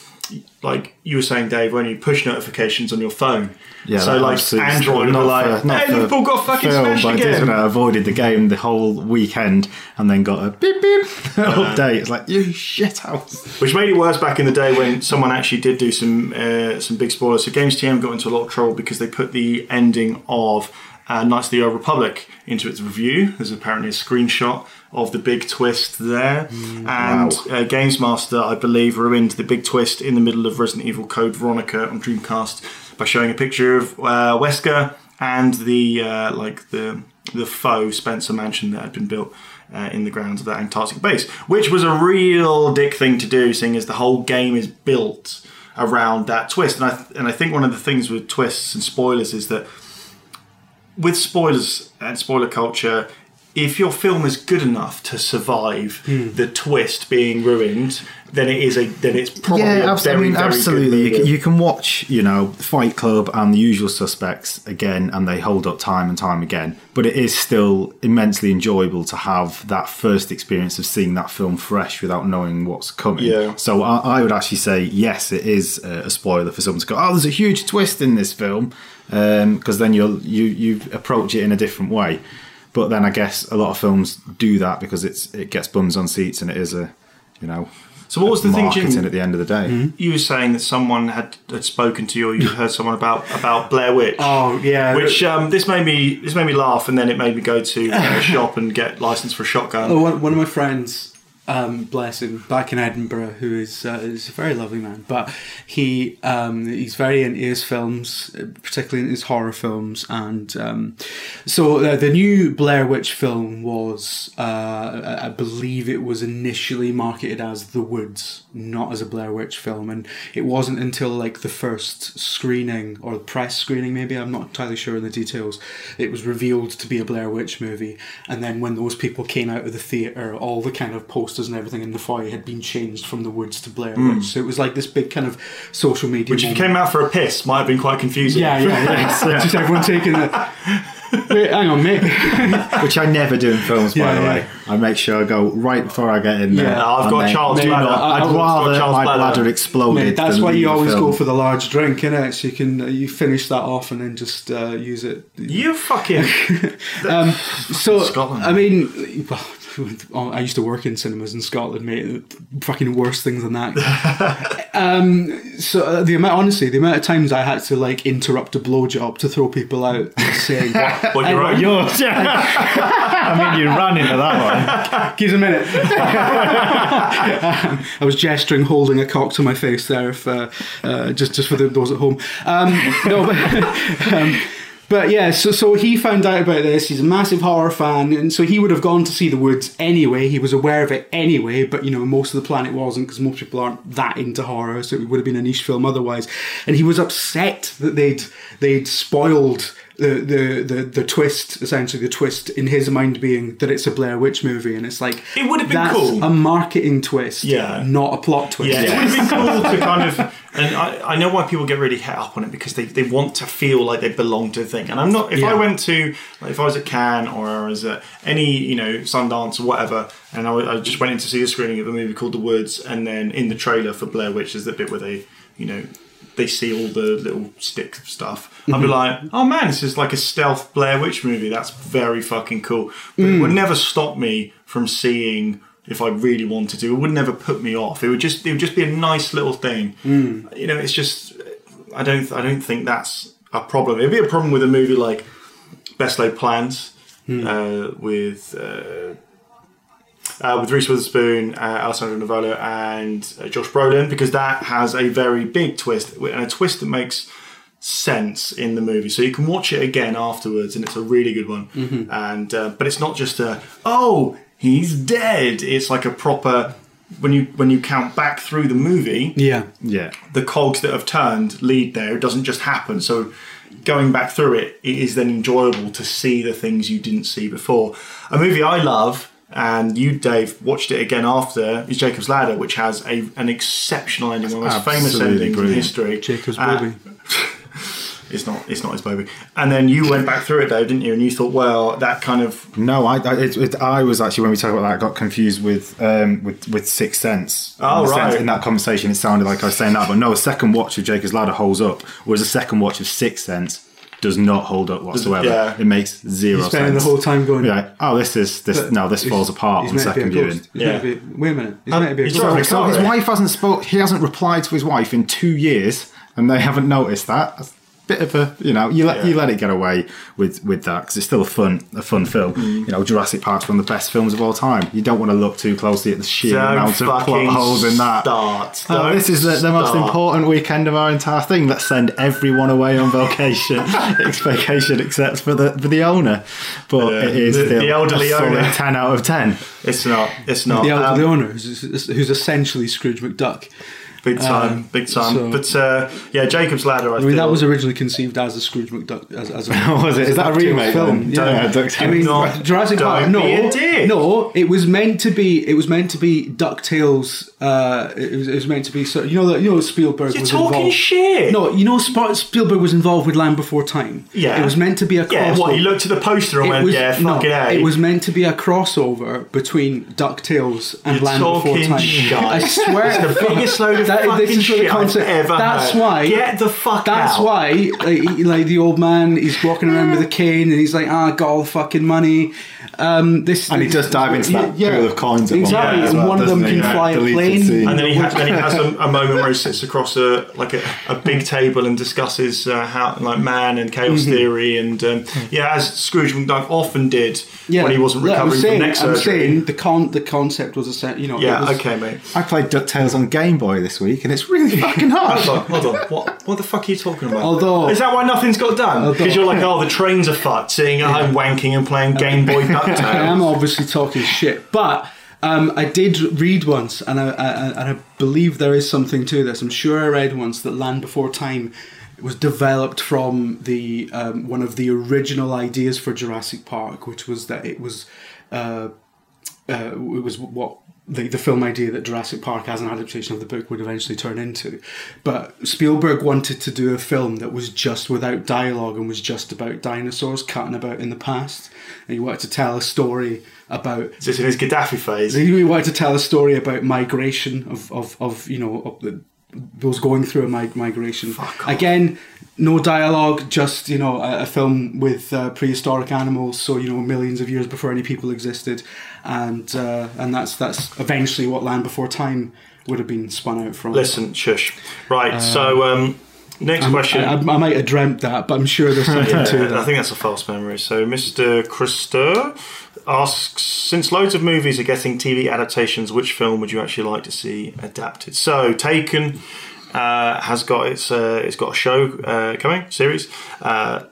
like you were saying dave when you push notifications on your phone Yeah, so like android not like for- not hey liverpool got fucking film, smashed but I did again when I avoided the game the whole weekend and then got a beep beep update. It's like you shit house. which made it worse back in the day when someone actually did do some uh, some big spoilers. So Games TM got into a lot of trouble because they put the ending of uh, Knights of the Old Republic into its review. There's apparently a screenshot of the big twist there, and uh, Games Master, I believe, ruined the big twist in the middle of Resident Evil Code Veronica on Dreamcast by showing a picture of uh, Wesker and the uh, like the the faux Spencer mansion that had been built uh, in the grounds of that Antarctic base, which was a real dick thing to do, seeing as the whole game is built around that twist. And I and I think one of the things with twists and spoilers is that with spoilers and spoiler culture, if your film is good enough to survive hmm. the twist being ruined, then it is a then it's probably yeah, a abs- very, I mean, very absolutely. You can, you can watch, you know, Fight Club and The Usual Suspects again, and they hold up time and time again. But it is still immensely enjoyable to have that first experience of seeing that film fresh without knowing what's coming. Yeah. So I, I would actually say yes, it is a, a spoiler for someone to go, "Oh, there's a huge twist in this film," because then you'll you you approach it in a different way. But then I guess a lot of films do that because it's it gets bums on seats and it is a, you know. So what was the thing, marketing Jim? at the end of the day? You were saying that someone had, had spoken to you, or you heard someone about about Blair Witch. Oh yeah, Which um, this made me this made me laugh, and then it made me go to a shop and get license for a shotgun. Oh, one, one of my friends, um, bless him, back in Edinburgh, who is uh, is a very lovely man, but he um, he's very into his films, particularly in his horror films, and um, so uh, the new Blair Witch film was, uh, I believe, it was initially marketed as The Woods, not as a Blair Witch film, and it wasn't until like the first screening or the press screening, maybe I'm not entirely sure in the details, it was revealed to be a Blair Witch movie, and then when those people came out of the theatre, all the kind of posters and everything in the foyer had been changed from The Woods to Blair Witch, so it was like this big kind of social media. which, if you came out for a piss, might have been quite confusing. yeah, yeah, yeah. just everyone taking the. Wait, hang on, mate. Which I never do in films, by Yeah, the yeah. way. I make sure I go right before I get in there. Yeah. I've got Charles Mate, bladder. I- got rather Charles my bladder. bladder exploded. Mate, that's why you always film. go for the large drink, innit? So you can uh, you finish that off and then just uh, use it. You fucking. Um, so Scotland. I mean, well, I used to work in cinemas in Scotland, mate. Fucking worse things than that. um, so uh, the amount, honestly, the amount of times I had to like interrupt a blowjob to throw people out, saying, What you're right. Yours. I mean, you ran into that one. Give us a minute. Um, I was gesturing, holding a cock to my face there, if, uh, uh, just just for the, those at home. Um, no, but, um, but yeah, so so he found out about this. He's a massive horror fan, and so he would have gone to see the woods anyway. He was aware of it anyway, but you know most of the planet wasn't because most people aren't that into horror, so it would have been a niche film otherwise. And he was upset that they'd they'd spoiled the, the, the, the twist, essentially the twist in his mind being that it's a Blair Witch movie, and it's like It would have been that's cool. a marketing twist, Yeah. not a plot twist. Yeah, it would have been cool to kind of, and I, I know why people get really het up on it because they, they want to feel like they belong to the thing. And I'm not. If I went to, like, if I was at Cannes or I was at any, you know, Sundance or whatever, and I just went in to see a screening of a movie called The Woods, and then in the trailer for Blair Witch is the bit where they, you know, they see all the little stick stuff, I'd be like, oh man, this is like a stealth Blair Witch movie. That's very fucking cool. But it would never stop me from seeing if I really wanted to. It would never put me off. It would just it would just be a nice little thing. You know, it's just I don't I don't think that's a problem. It'd be a problem with a movie like Best Laid Plans uh, with. Uh, uh, with Reese Witherspoon, uh, Alessandro Nivola, and uh, Josh Brolin, because that has a very big twist and a twist that makes sense in the movie. So you can watch it again afterwards, and it's a really good one. And uh, but it's not just a oh he's dead. It's like a proper when you when you count back through the movie Yeah. Yeah. the cogs that have turned lead there. It doesn't just happen. So going back through it, it is then enjoyable to see the things you didn't see before. A movie I love, and you, Dave, watched it again after, is Jacob's Ladder, which has a an exceptional ending, one of the most famous endings in history. Jacob's Uh, Bobby. It's not. It's not his baby. And then you went back through it, though, didn't you? And you thought, well, that kind of No, I, I, it, it, I was actually when we talk about that, I got confused with um, with with Sixth Sense. Oh, in the sense- right. in that conversation, it sounded like I was saying that, but no, a second watch of Jacob's Ladder holds up, whereas a second watch of Sixth Sense does not hold up whatsoever. yeah. It makes zero He's spending the whole time going. You're like, oh, this is this. No, this falls apart he's on meant to be a second viewing. Yeah. be- wait a minute. He's Um, meant to be a he's ghost. driving a So car, his wife hasn't spoke. He hasn't replied to his wife in two years, and they haven't noticed that. That's a bit of a you know you let Yeah. you let it get away with with that because it's still a fun a fun film. Mm. You know, Jurassic Park's one of the best films of all time. You don't want to look too closely at the sheer Don't amount of plot fucking holes in that. start. Oh, this is the, the most important weekend of our entire thing. Let's send everyone away on vacation, It's vacation except for the for the owner. But Yeah. it is The- still the elderly a owner. ten out of ten. It's not. It's not. the elderly Um, owner, who's, who's essentially Scrooge McDuck. Big time, Um, big time. so- but uh, yeah, Jacob's Ladder. I, I mean, that was originally conceived as a Scrooge McDuck. As, as a, Was it? as Is that a remake film? Yeah. Yeah, DuckTales. I mean, Don't- Jurassic Park. No, no. It was meant to be. It was meant to be Ducktales. Uh, it, was, it was meant to be. So you know that you know Spielberg You're was talking involved. shit. No, you know Spielberg was involved with Land Before Time. Yeah. it was meant to be a Yeah, crossover. what? You looked at the poster and It went, was, yeah, no, fucking A. it was meant to be a crossover between Ducktales and You're Land Before Time. shite. I swear, It's the biggest load of that, this is the concept. That's heard. why. Get the fuck That's out. why, like, like the old man, he's walking around with a cane, and he's like, "Ah, I got all the fucking money." Um, this And he does dive into that pool of coins at one exactly, point as and well, one of them can Yeah, fly a plane. scene. And then he, ha- then he has a, a moment where he sits across a like a, a big table and discusses uh, how like man and chaos Mm-hmm. theory and um, yeah, as Scrooge McDuck often did yeah, when he wasn't yeah, I'm recovering saying, from neck surgery. I'm surgery. saying the con the concept was a set. You know, yeah, was- okay, mate. I played DuckTales on Game Boy this week, and it's really fucking hard. Hold on, hold on. What, what the fuck are you talking about? Although- is that why nothing's got done? Because you're like, oh, the trains are fucked, sitting at home wanking and playing Game Boy I am obviously talking shit, but um, I did read once, and I, I, and I believe there is something to this. I'm sure I read once that Land Before Time was developed from the um, one of the original ideas for Jurassic Park, which was that it was uh, uh, it was what the, the film idea that Jurassic Park as an adaptation of the book would eventually turn into. But Spielberg wanted to do a film that was just without dialogue and was just about dinosaurs cutting about in the past. And he wanted to tell a story about Is this in his Gaddafi phase? he wanted to tell a story about migration of, of, of you know of the, those going through a mig- migration. Again, no dialogue, just you know a, a film with uh, prehistoric animals, so you know millions of years before any people existed, and uh, and that's that's eventually what Land Before Time would have been spun out from. Listen, shush. Right, so um, next question. I, I, might have dreamt that, but I'm sure there's something Yeah, to it. I think that's a false memory. So, Mr. Christer asks Since loads of movies are getting TV adaptations, which film would you actually like to see adapted? So, Taken uh, has got its uh, it's got a show uh, coming, series. Uh,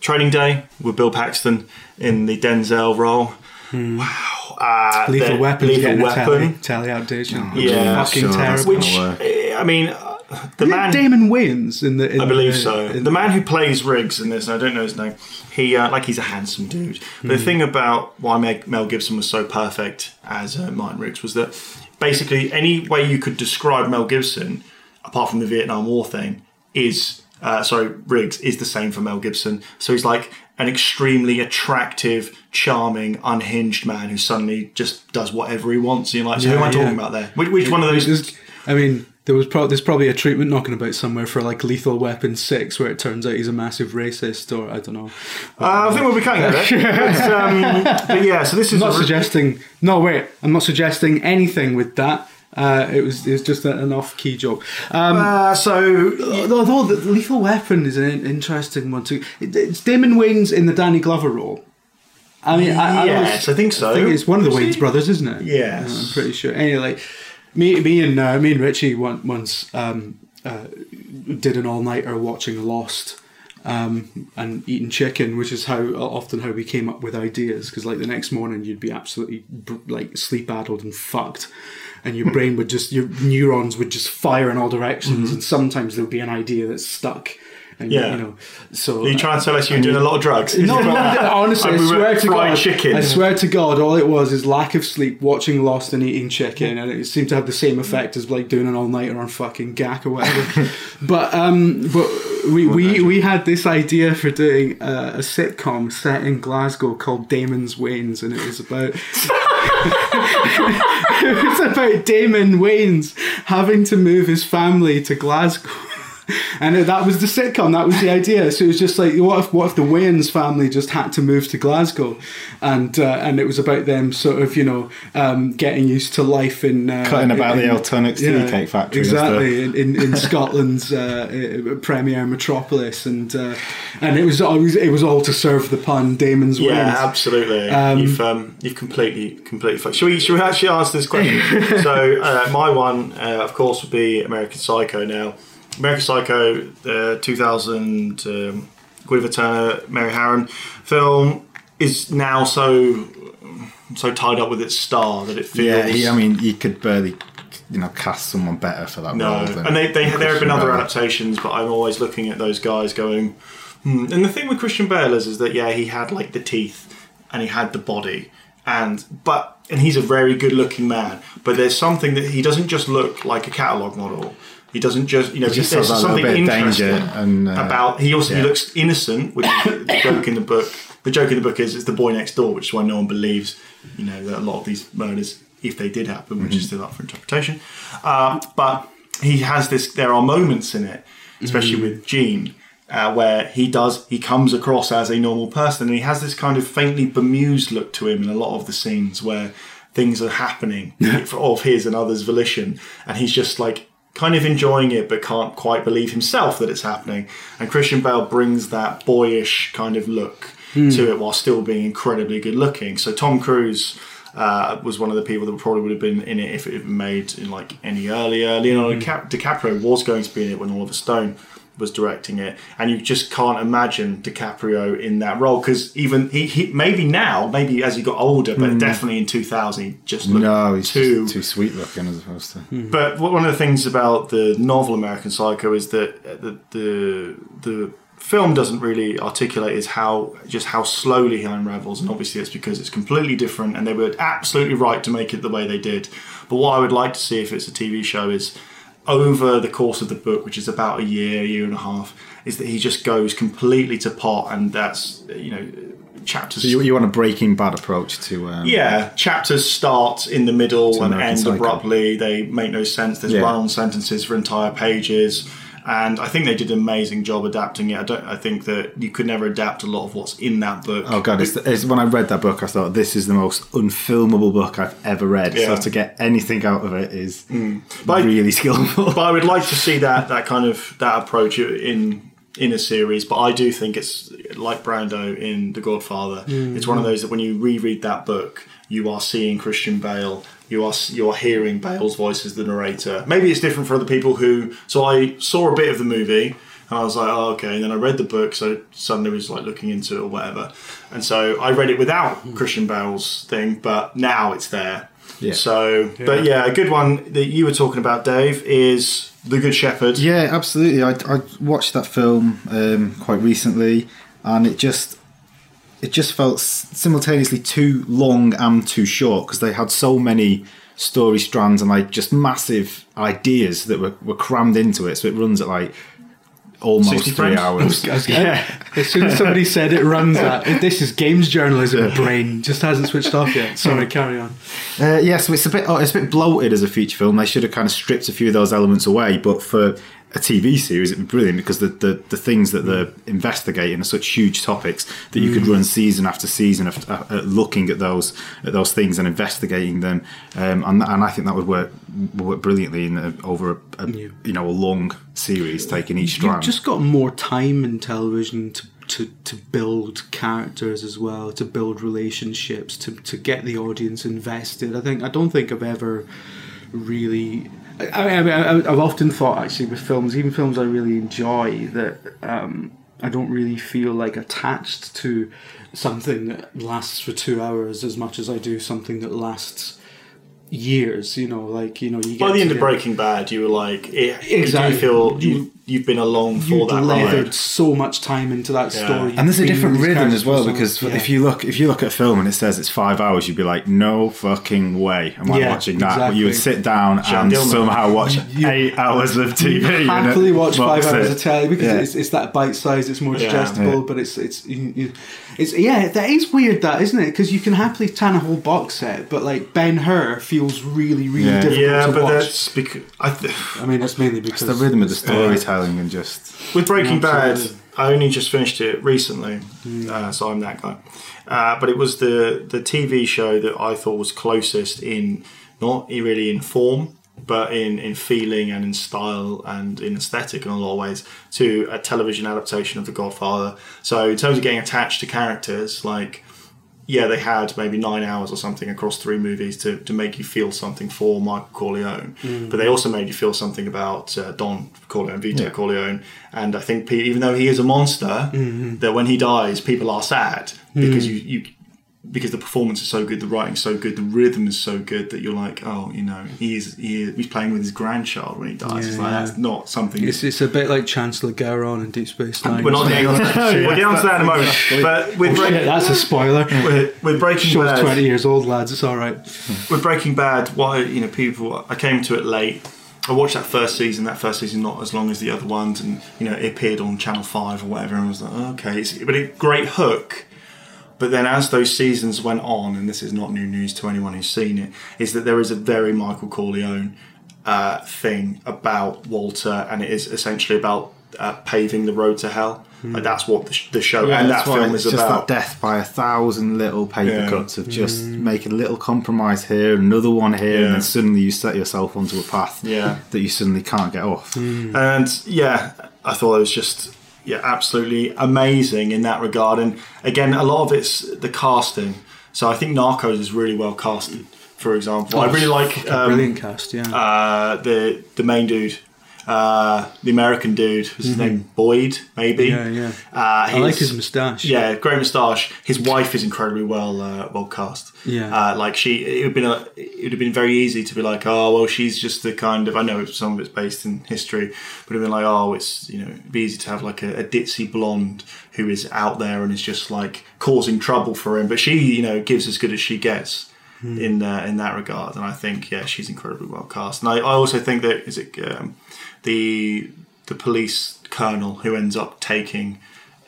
Training Day with Bill Paxton in the Denzel role. Wow. Uh, Hmm. Lethal the- Weapon, Lethal getting a telly, Weapon. telly adaptation. Yeah, fucking sure, terrible. Which, I mean, uh, the Isn't man. Damon Wayans in the. In I believe the, so. in- The man who plays Riggs in this, and I don't know his name, he uh, like he's a handsome dude. But the thing about why Mel Gibson was so perfect as uh, Martin Riggs was that basically any way you could describe Mel Gibson, apart from the Vietnam War thing, is uh, sorry Riggs is the same for Mel Gibson. So he's like an extremely attractive, charming, unhinged man who suddenly just does whatever he wants. And you're like, so who am I Yeah, talking about there? Which, which one of those? There's- I mean, there was pro- there's probably a treatment knocking about somewhere for like Lethal Weapon Six, where it turns out he's a massive racist, or I don't know. Uh, I think we'll be cutting it. but, um, but yeah, so this is I'm not re- suggesting. No, wait. I'm not suggesting anything with that. Uh, it was it was just an off key joke. Um, Uh, so although the Lethal Weapon is an interesting one too. It's Damon Wayans in the Danny Glover role. I mean, I, I Yes, I think so. I think it's one of the Was he? brothers, isn't it? Yes. Uh, I'm pretty sure. Anyway, like, me, me and uh, me and Richie once um, uh, did an all nighter watching Lost. Um, and eating chicken, which is how often how we came up with ideas. Because like the next morning, you'd be absolutely like sleep addled and fucked, and your brain would just your neurons would just fire in all directions, and sometimes there would be an idea that's stuck. And, Yeah. you know, so Are you trying to tell us you're doing a lot of drugs? no, no, honestly, I And we were swear to God, chicken. I swear to God, all it was is lack of sleep, watching Lost and eating chicken, and it seemed to have the same effect as like doing an all nighter on fucking Gak or whatever. but um, but we we, we had this idea for doing uh, a sitcom set in Glasgow called Damon's Waynes, and it was about. it was about Damon Wayans having to move his family to Glasgow. And that was the sitcom. That was the idea. So it was just like, what if what if the Wayans family just had to move to Glasgow, and uh, and it was about them sort of you know um, getting used to life in uh, Cutting about in- the Eltonic tea cake factory exactly in, in, in Scotland's uh, uh, premier metropolis, and uh, and it was always it was all to serve the pun. Damon's Yeah, Wayans. absolutely. Um, you've um, you've completely completely. Fucked. Should we should we actually answer this question? so uh, my one, uh, of course, would be American Psycho. Now, American Psycho, the 2000 um, Guinevere Turner, Mary Harron film is now so so tied up with its star that it feels. Yeah, he, I mean, you could barely, you know, cast someone better for that No, role. Than and they, they, there have been other Bale. adaptations, but I'm always looking at those guys going. Hmm. And the thing with Christian Bale is, is that yeah, he had like the teeth and he had the body, and but and he's a very good looking man. But there's something that he doesn't just look like a catalogue model. He doesn't just you know He just there's has that little something bit of danger interesting and, uh, about. He also he looks innocent, which is the joke in the book. The joke in the book is it's the boy next door, which is why no one believes you know that a lot of these murders, if they did happen, which is still up for interpretation. Uh, but he has this. There are moments in it, especially with Jean, uh, where he does he comes across as a normal person, and he has this kind of faintly bemused look to him in a lot of the scenes where things are happening of his and others' volition, and he's just like kind of enjoying it but can't quite believe himself that it's happening. And Christian Bale brings that boyish kind of look to it while still being incredibly good looking. So Tom Cruise uh, was one of the people that probably would have been in it if it had been made in like any earlier. Leonardo Dica- DiCaprio was going to be in it when Oliver Stone was directing it, and you just can't imagine DiCaprio in that role because even he, he maybe now, maybe as he got older, but hmm. definitely in 2000, he just looked No, he's too just too sweet looking as opposed to. Hmm. but one of the things about the novel American Psycho is that uh, the the, the film doesn't really articulate is how just how slowly he unravels, and obviously it's because it's completely different, and they were absolutely right to make it the way they did. But what I would like to see if it's a TV show is over the course of the book, which is about a year, year and a half, is that he just goes completely to pot, and that's you know chapters. So you, you want a Breaking Bad approach to. Um, Yeah, chapters start in the middle and end Psycho. abruptly. They make no sense. There's Yeah. run-on sentences for entire pages, and I think they did an amazing job adapting it. I don't. I think that you could never adapt a lot of what's in that book. Oh god! It's, it's, when I read that book, I thought this is the most unfilmable book I've ever read. Yeah. So to get anything out of it is mm. But I- really skillful. but I would like to see that that kind of that approach in in a series. But I do think it's like Brando in The Godfather. Mm. It's one of those that when you reread that book, you are seeing Christian Bale. You are you are hearing Bale's voice as the narrator. Maybe it's different for other people who. So I saw a bit of the movie. And I was like, oh, okay. And then I read the book, so suddenly was like looking into it or whatever. And so I read it without Christian Bale's thing, but now it's there. Yeah. So, but yeah, a good one that you were talking about, Dave, is The Good Shepherd. Yeah, absolutely. I, I watched that film um, quite recently, and it just it just felt simultaneously too long and too short because they had so many story strands and like just massive ideas that were, were crammed into it. So it runs at like almost 60 three frames? hours. I was gonna- As soon as somebody said it runs at this is games journalism brain just hasn't switched off yet. Sorry, carry on. Uh, yeah, so it's a bit oh, it's a bit bloated as a feature film. They should have kind of stripped a few of those elements away, but for a TV series, it'd be brilliant because the, the, the things that they're investigating are such huge topics that you could run season after season of uh, uh, looking at those at those things and investigating them, um, and and I think that would work would work brilliantly in a, over a, a you know a long series, taking each You've just got more time in television to, to, to build characters as well, to build relationships, to, to get the audience invested. I think I don't think I've ever really. I, I mean, I, I've often thought actually with films, even films I really enjoy, that um, I don't really feel like attached to something that lasts for two hours as much as I do something that lasts years. You know, like you know, you get By the end of Breaking Bad, you were like, it, Exactly. you feel you, you've been along for that. you that leathered ride. so much time into that Yeah. story, and there's a different rhythm as well because long. if you look if you look at a film and it says it's five hours, you'd be like, no fucking way am I Yeah, watching that. But you would sit down John and Dillman. somehow watch eight hours of TV. you and happily it watch five hours it. of telly because Yeah. it's, it's that bite size. It's more digestible, Yeah. but it's it's you, you, it's yeah. That is weird, that isn't it? Because you can happily tan a whole box set, but like Ben Hur feels really really Yeah. difficult Yeah, to but watch. that's because I th- I mean, it's mainly because It's the rhythm of the storytelling and just with Breaking Bad. I only just finished it recently, uh, so I'm that guy. Uh, but it was the the TV show that I thought was closest in not really in form, but in in feeling and in style and in aesthetic in a lot of ways to a television adaptation of The Godfather. So in terms of getting attached to characters, like yeah, they had maybe nine hours or something across three movies to, to make you feel something for Michael Corleone. Mm. But they also made you feel something about uh, Don Corleone, Vito Yeah. Corleone. And I think even though he is a monster, mm-hmm. that when he dies, people are sad because mm. you, you because the performance is so good, the writing's so good, the rhythm is so good that you're like, oh, you know, he's he, is he's playing with his grandchild when he dies. it's like Yeah. that's not something. It's, it's a bit like Chancellor Gowron in Deep Space Nine. we're not getting on. We'll get onto that in a moment. But with, Oh, shit, Break- that's a spoiler. with, with Breaking Show's Bad, twenty years old, lads. It's all right. with Breaking Bad, why you know people? I came to it late. I watched that first season. That first season not as long as the other ones, and you know it appeared on Channel Five or whatever, and I was like, oh, okay, it's, but a great hook. But then as those seasons went on, and this is not new news to anyone who's seen it, is that there is a very Michael Corleone uh, thing about Walter, and it is essentially about uh, paving the road to hell. Like that's what the, sh- the show Yeah, and that film is just about. that death by a thousand little paper Yeah. cuts of just making a little compromise here, another one here, Yeah. and then suddenly you set yourself onto a path Yeah. that you suddenly can't get off. And yeah, I thought it was just yeah, absolutely amazing in that regard. And again, a lot of it's the casting. So I think Narcos is really well casted. For example, I really like um, brilliant cast. Yeah. uh, the the main dude, uh, the American dude. What's his name? Boyd, maybe. Mm-hmm. yeah, yeah. Uh, I like his moustache. Yeah, great moustache. His wife is incredibly well uh, well cast. Yeah. uh, like she, it would been a, it would have been very easy to be like, oh well, she's just the kind of. I know some of it's based in history, but it'd been like, oh, it's you know, it'd be easy to have like a, a ditzy blonde who is out there and is just like causing trouble for him. But she, you know, gives as good as she gets. In uh, in that regard, and I think yeah, she's incredibly well cast. And I, I also think that is it um, the the police colonel who ends up taking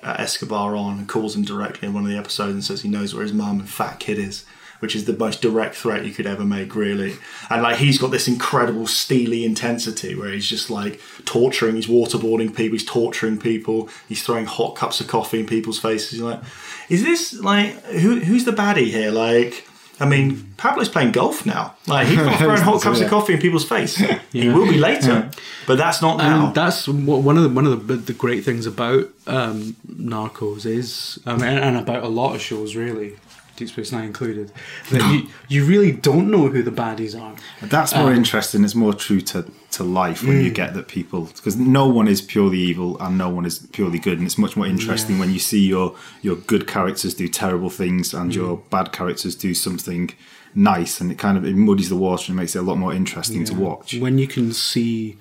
uh, Escobar on and calls him directly in one of the episodes and says he knows where his mum and fat kid is, which is the most direct threat you could ever make, really. And like he's got this incredible steely intensity where he's just like torturing, he's waterboarding people, he's torturing people, he's throwing hot cups of coffee in people's faces. You're like, is this like who who's the baddie here? Like. I mean, Pablo's playing golf now. Like he's not throwing hot cups of coffee in people's face. He will be later, but that's not now. And that's one of the one of the, the great things about um, Narcos is, I mean, and about a lot of shows really, Deep Space Nine included, that you you really don't know who the baddies are. That's more interesting. It's more true to, to life when you mm. get that people because no one is purely evil and no one is purely good, and it's much more interesting when you see your your good characters do terrible things and mm. your bad characters do something nice, and it kind of it muddies the water and makes it a lot more interesting to watch. when you can see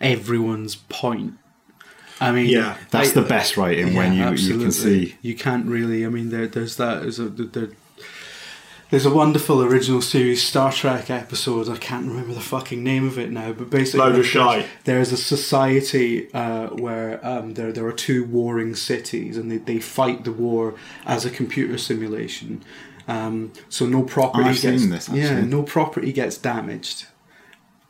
everyone's point. I mean, Yeah, That's I- the best writing when you you can see. You can't really. I mean, there, there's that. There's a, there, There's a wonderful original series Star Trek episode. I can't remember the fucking name of it now, but basically, Load of there's- There's a society uh, where um, there there are two warring cities, and they, they fight the war as a computer simulation. Um, so no property I've gets seen this, yeah, no property gets damaged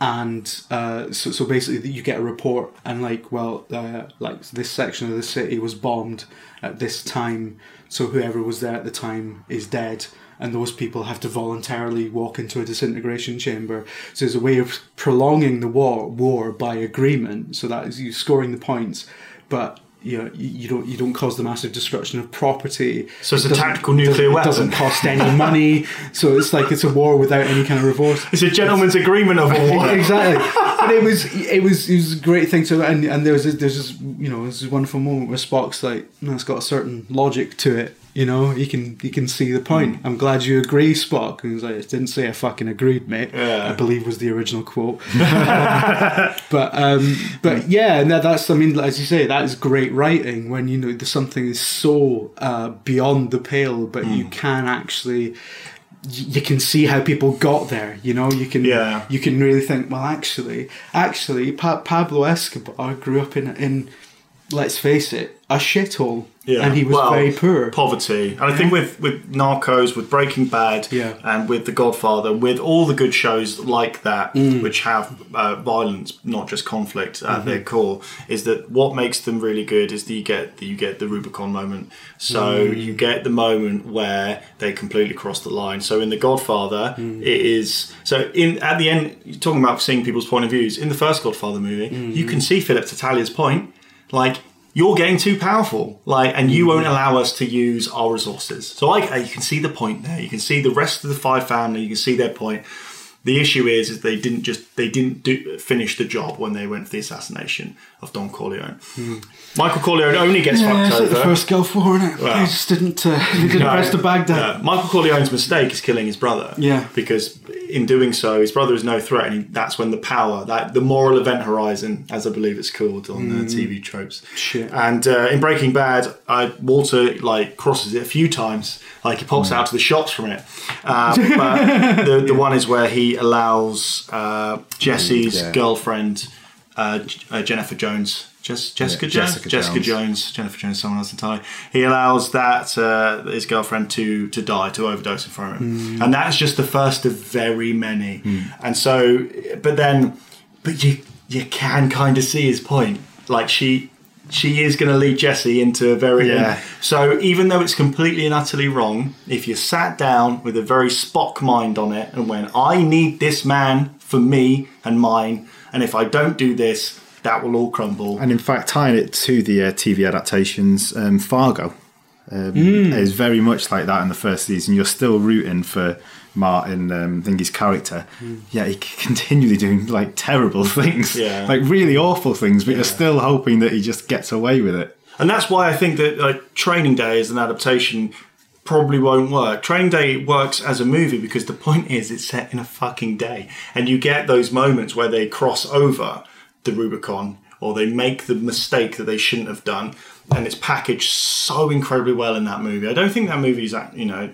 and uh, so, so basically you get a report and like well uh, like this section of the city was bombed at this time so whoever was there at the time is dead and those people have to voluntarily walk into a disintegration chamber so there's a way of prolonging the war war by agreement so that is you scoring the points but you, know, you you don't you don't cause the massive destruction of property. So it's It a tactical nuclear it weapon. doesn't cost any money. So it's like it's a war without any kind of remorse. It's a gentleman's agreement of a war. exactly. But it was it was it was a great thing to and and there was this, there's this you know this wonderful moment where Spock's like no it's got a certain logic to it you know you can you can see the point. I'm glad you agree, Spock. And he's like, didn't say I fucking agreed, mate. Yeah. I believe was the original quote. but um, but yeah, and that, that's I mean, as you say, that is great writing when you know something is so uh, beyond the pale, but you can actually you can see how people got there. You know, you can Yeah. you can really think. Well, actually, actually, pa- Pablo Escobar grew up in in let's face it, a shithole, Yeah. and he was Well, very poor. Poverty. And I think with, with Narcos, with Breaking Bad, Yeah. and with The Godfather, with all the good shows like that, Mm. which have uh, violence, not just conflict at Mm-hmm. their core, is that what makes them really good is that you get that you get the Rubicon moment. So Mm. you get the moment where they completely cross the line. So in The Godfather, Mm. it is so in at the end. You're talking about seeing people's point of views. In the first Godfather movie, Mm-hmm. you can see Philip Tattaglia's point. Like you're getting too powerful, like, and you won't allow us to use our resources. So I, you can see the point there. You can see the rest of the five family. You can see their point. The issue is, is they didn't just they didn't do, finish the job when they went for the assassination of Don Corleone. Michael Corleone only gets. Yeah, fucked it's like the first Gulf War, innit? Well. they just didn't, uh, they didn't No, press the Baghdad. no. Michael Corleone's mistake is killing his brother. Yeah. Because in doing so, his brother is no threat, and he, that's when the power, that the moral event horizon, as I believe it's called on the TV tropes. Mm. Shit. And uh, in Breaking Bad, uh, Walter like crosses it a few times. Like he pops out to the shops from it. Uh, but the the one is where he allows uh, Jesse's yeah. girlfriend, uh, uh, Jennifer Jones. Jes- Jessica Yeah, Jones. Jessica Jessica Jones. Jones. Jennifer Jones. Someone else entirely. He allows that uh, his girlfriend to to die to overdose in front of him, and that's just the first of very many. And so, but then, but you you can kind of see his point. Like she she is going to lead Jesse into a very Yeah. so even though it's completely and utterly wrong, if you sat down with a very Spock mind on it and went, I need this man for me and mine, and if I don't do this, that will all crumble. And in fact, tying it to the uh, TV adaptations, um, Fargo um, Hmm. is very much like that in the first season. You're still rooting for Martin, um, I think his character. Yeah, he continually doing like terrible things, Yeah. like really awful things, but you're still hoping that he just gets away with it. And that's why I think that like Training Day as an adaptation probably won't work. Training Day works as a movie because the point is it's set in a fucking day, and you get those moments where they cross over the Rubicon or they make the mistake that they shouldn't have done, and it's packaged so incredibly well in that movie. I don't think that movie's you know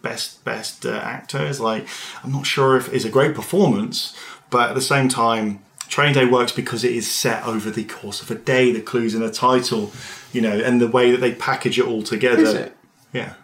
best best uh, actor is like I'm not sure if it's a great performance, but at the same time. Training Day works because it is set over the course of a day. The clues in the title, you know, and the way that they package it all together. Is it? Yeah.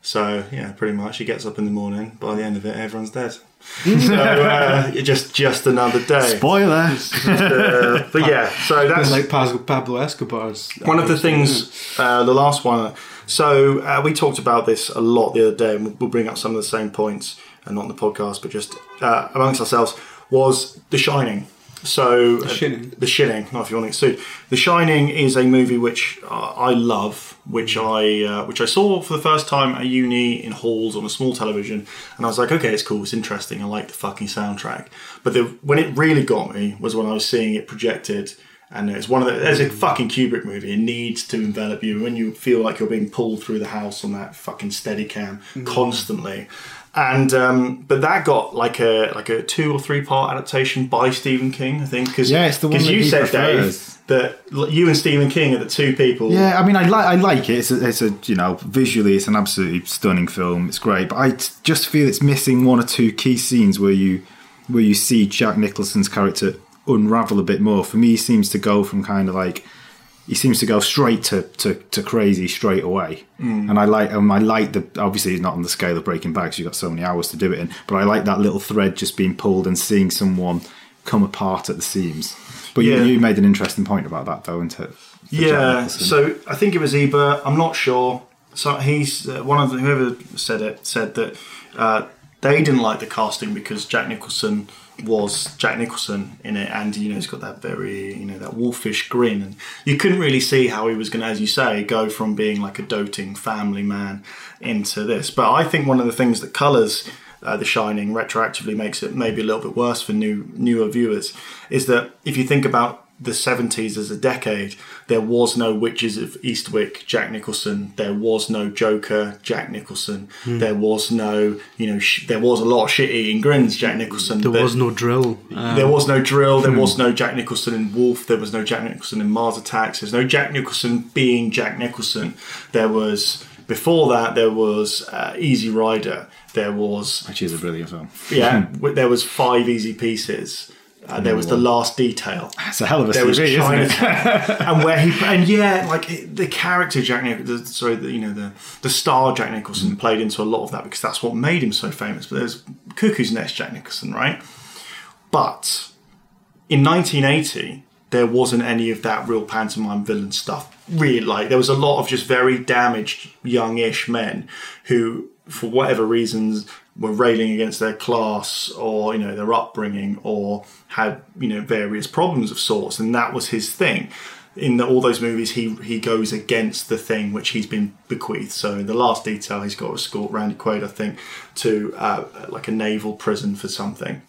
So yeah, pretty much. He gets up in the morning. By the end of it, everyone's dead. So uh, just just another day. Spoiler. Uh, but yeah, so that's like Pablo, Escobar's. one of the things. Uh, the last one. So uh, we talked about this a lot the other day, and we'll- we'll bring up some of the same points, and not in the podcast, but just uh, amongst ourselves. Was The Shining. So the Shining. The Shining. Not if you want to get sued. The Shining is a movie which uh, I love, which I uh, which I saw for the first time at uni in halls on a small television, and I was like, okay, it's cool, it's interesting. I like the fucking soundtrack. But the, when it really got me was when I was seeing it projected. And it's one of the. There's a fucking Kubrick movie. It needs to envelop you when you feel like you're being pulled through the house on that fucking steady cam constantly. And um, but that got like a like a two or three part adaptation by Stephen King, I think. Because Yeah, it's the one that you he said, prefers. Dave, that you and Stephen King are the two people. Yeah, I mean, I like I like it. It's a, it's a you know visually, it's an absolutely stunning film. It's great, but I just feel it's missing one or two key scenes where you where you see Jack Nicholson's character unravel a bit more. For me, he seems to go from kind of like he seems to go straight to, to, to crazy straight away. And I like um, I like the obviously he's not on the scale of Breaking Bad because you've got so many hours to do it in. But I like that little thread just being pulled and seeing someone come apart at the seams. But Yeah. you, you made an interesting point about that though, into Yeah, so I think it was Ebert. I'm not sure. So he's uh, one of the, whoever said it said that uh, they didn't like the casting because Jack Nicholson was Jack Nicholson in it, and you know he's got that very you know that wolfish grin, and you couldn't really see how he was going to, as you say, go from being like a doting family man into this. But I think one of the things that colours uh, The Shining retroactively makes it maybe a little bit worse for new newer viewers is that if you think about the 70s as a decade, there was no Witches of Eastwick, Jack Nicholson. There was no Joker, Jack Nicholson. There was no, you know, sh- there was a lot of shit eating grins, Jack Nicholson. There was no drill. Um, there was no drill. There was no Jack Nicholson in Wolf. There was no Jack Nicholson in Mars Attacks. There's no Jack Nicholson being Jack Nicholson. There was before that. There was uh, Easy Rider. There was which is a brilliant film. yeah. there was five Easy Pieces. Uh, there was the Last Detail. It's a hell of a There was CV, it? Chinatown, and where he and yeah, like the character Jack Nicholson, sorry, the, you know the the star Jack Nicholson Mm. played into a lot of that because that's what made him so famous. But there's Cuckoo's Nest Jack Nicholson, right? But in 1980, there wasn't any of that real pantomime villain stuff. Really, like there was a lot of just very damaged youngish men who, for whatever reasons, were railing against their class or you know their upbringing or had you know various problems of sorts, and that was his thing. In the, all those movies, he he goes against the thing which he's been bequeathed. So in the last detail, he's got to escort Randy Quaid, I think, to uh, like a naval prison for something.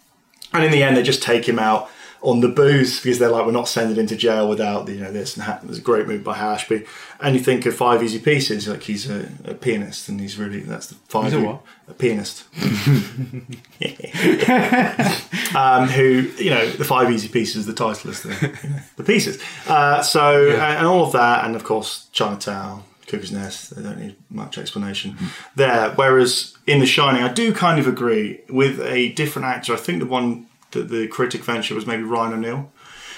And in the end, they just take him out on the booze because they're like, we're not sending him to jail without you know this. And that. There's a great move by Ashby. And you think of Five Easy Pieces, like he's a, a pianist, and he's really that's the five. He's a what? A pianist. um, who you know the Five Easy Pieces. The title is the you know, the pieces. Uh, so and, and all of that, and of course Chinatown. Cuckoo's Nest, they don't need much explanation there. Whereas in The Shining, I do kind of agree with a different actor. I think the one that the critic venture was maybe Ryan O'Neal.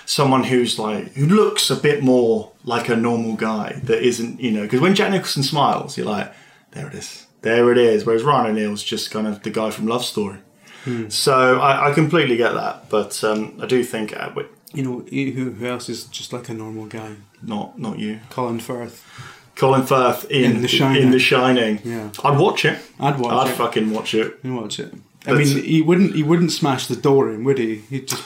Someone who's like, who looks a bit more like a normal guy that isn't, you know, because when Jack Nicholson smiles, you're like, there it is. There it is. Whereas Ryan O'Neal's just kind of the guy from Love Story. So I, I completely get that. But um, I do think, uh, wait, You know, who, who else is just like a normal guy? not not you. Colin Firth. Colin Firth in, In The Shining. In The Shining. Yeah. I'd watch it. I'd watch I'd it. fucking watch it. You watch it. I mean, he wouldn't. He wouldn't smash the door in, would he? He'd just.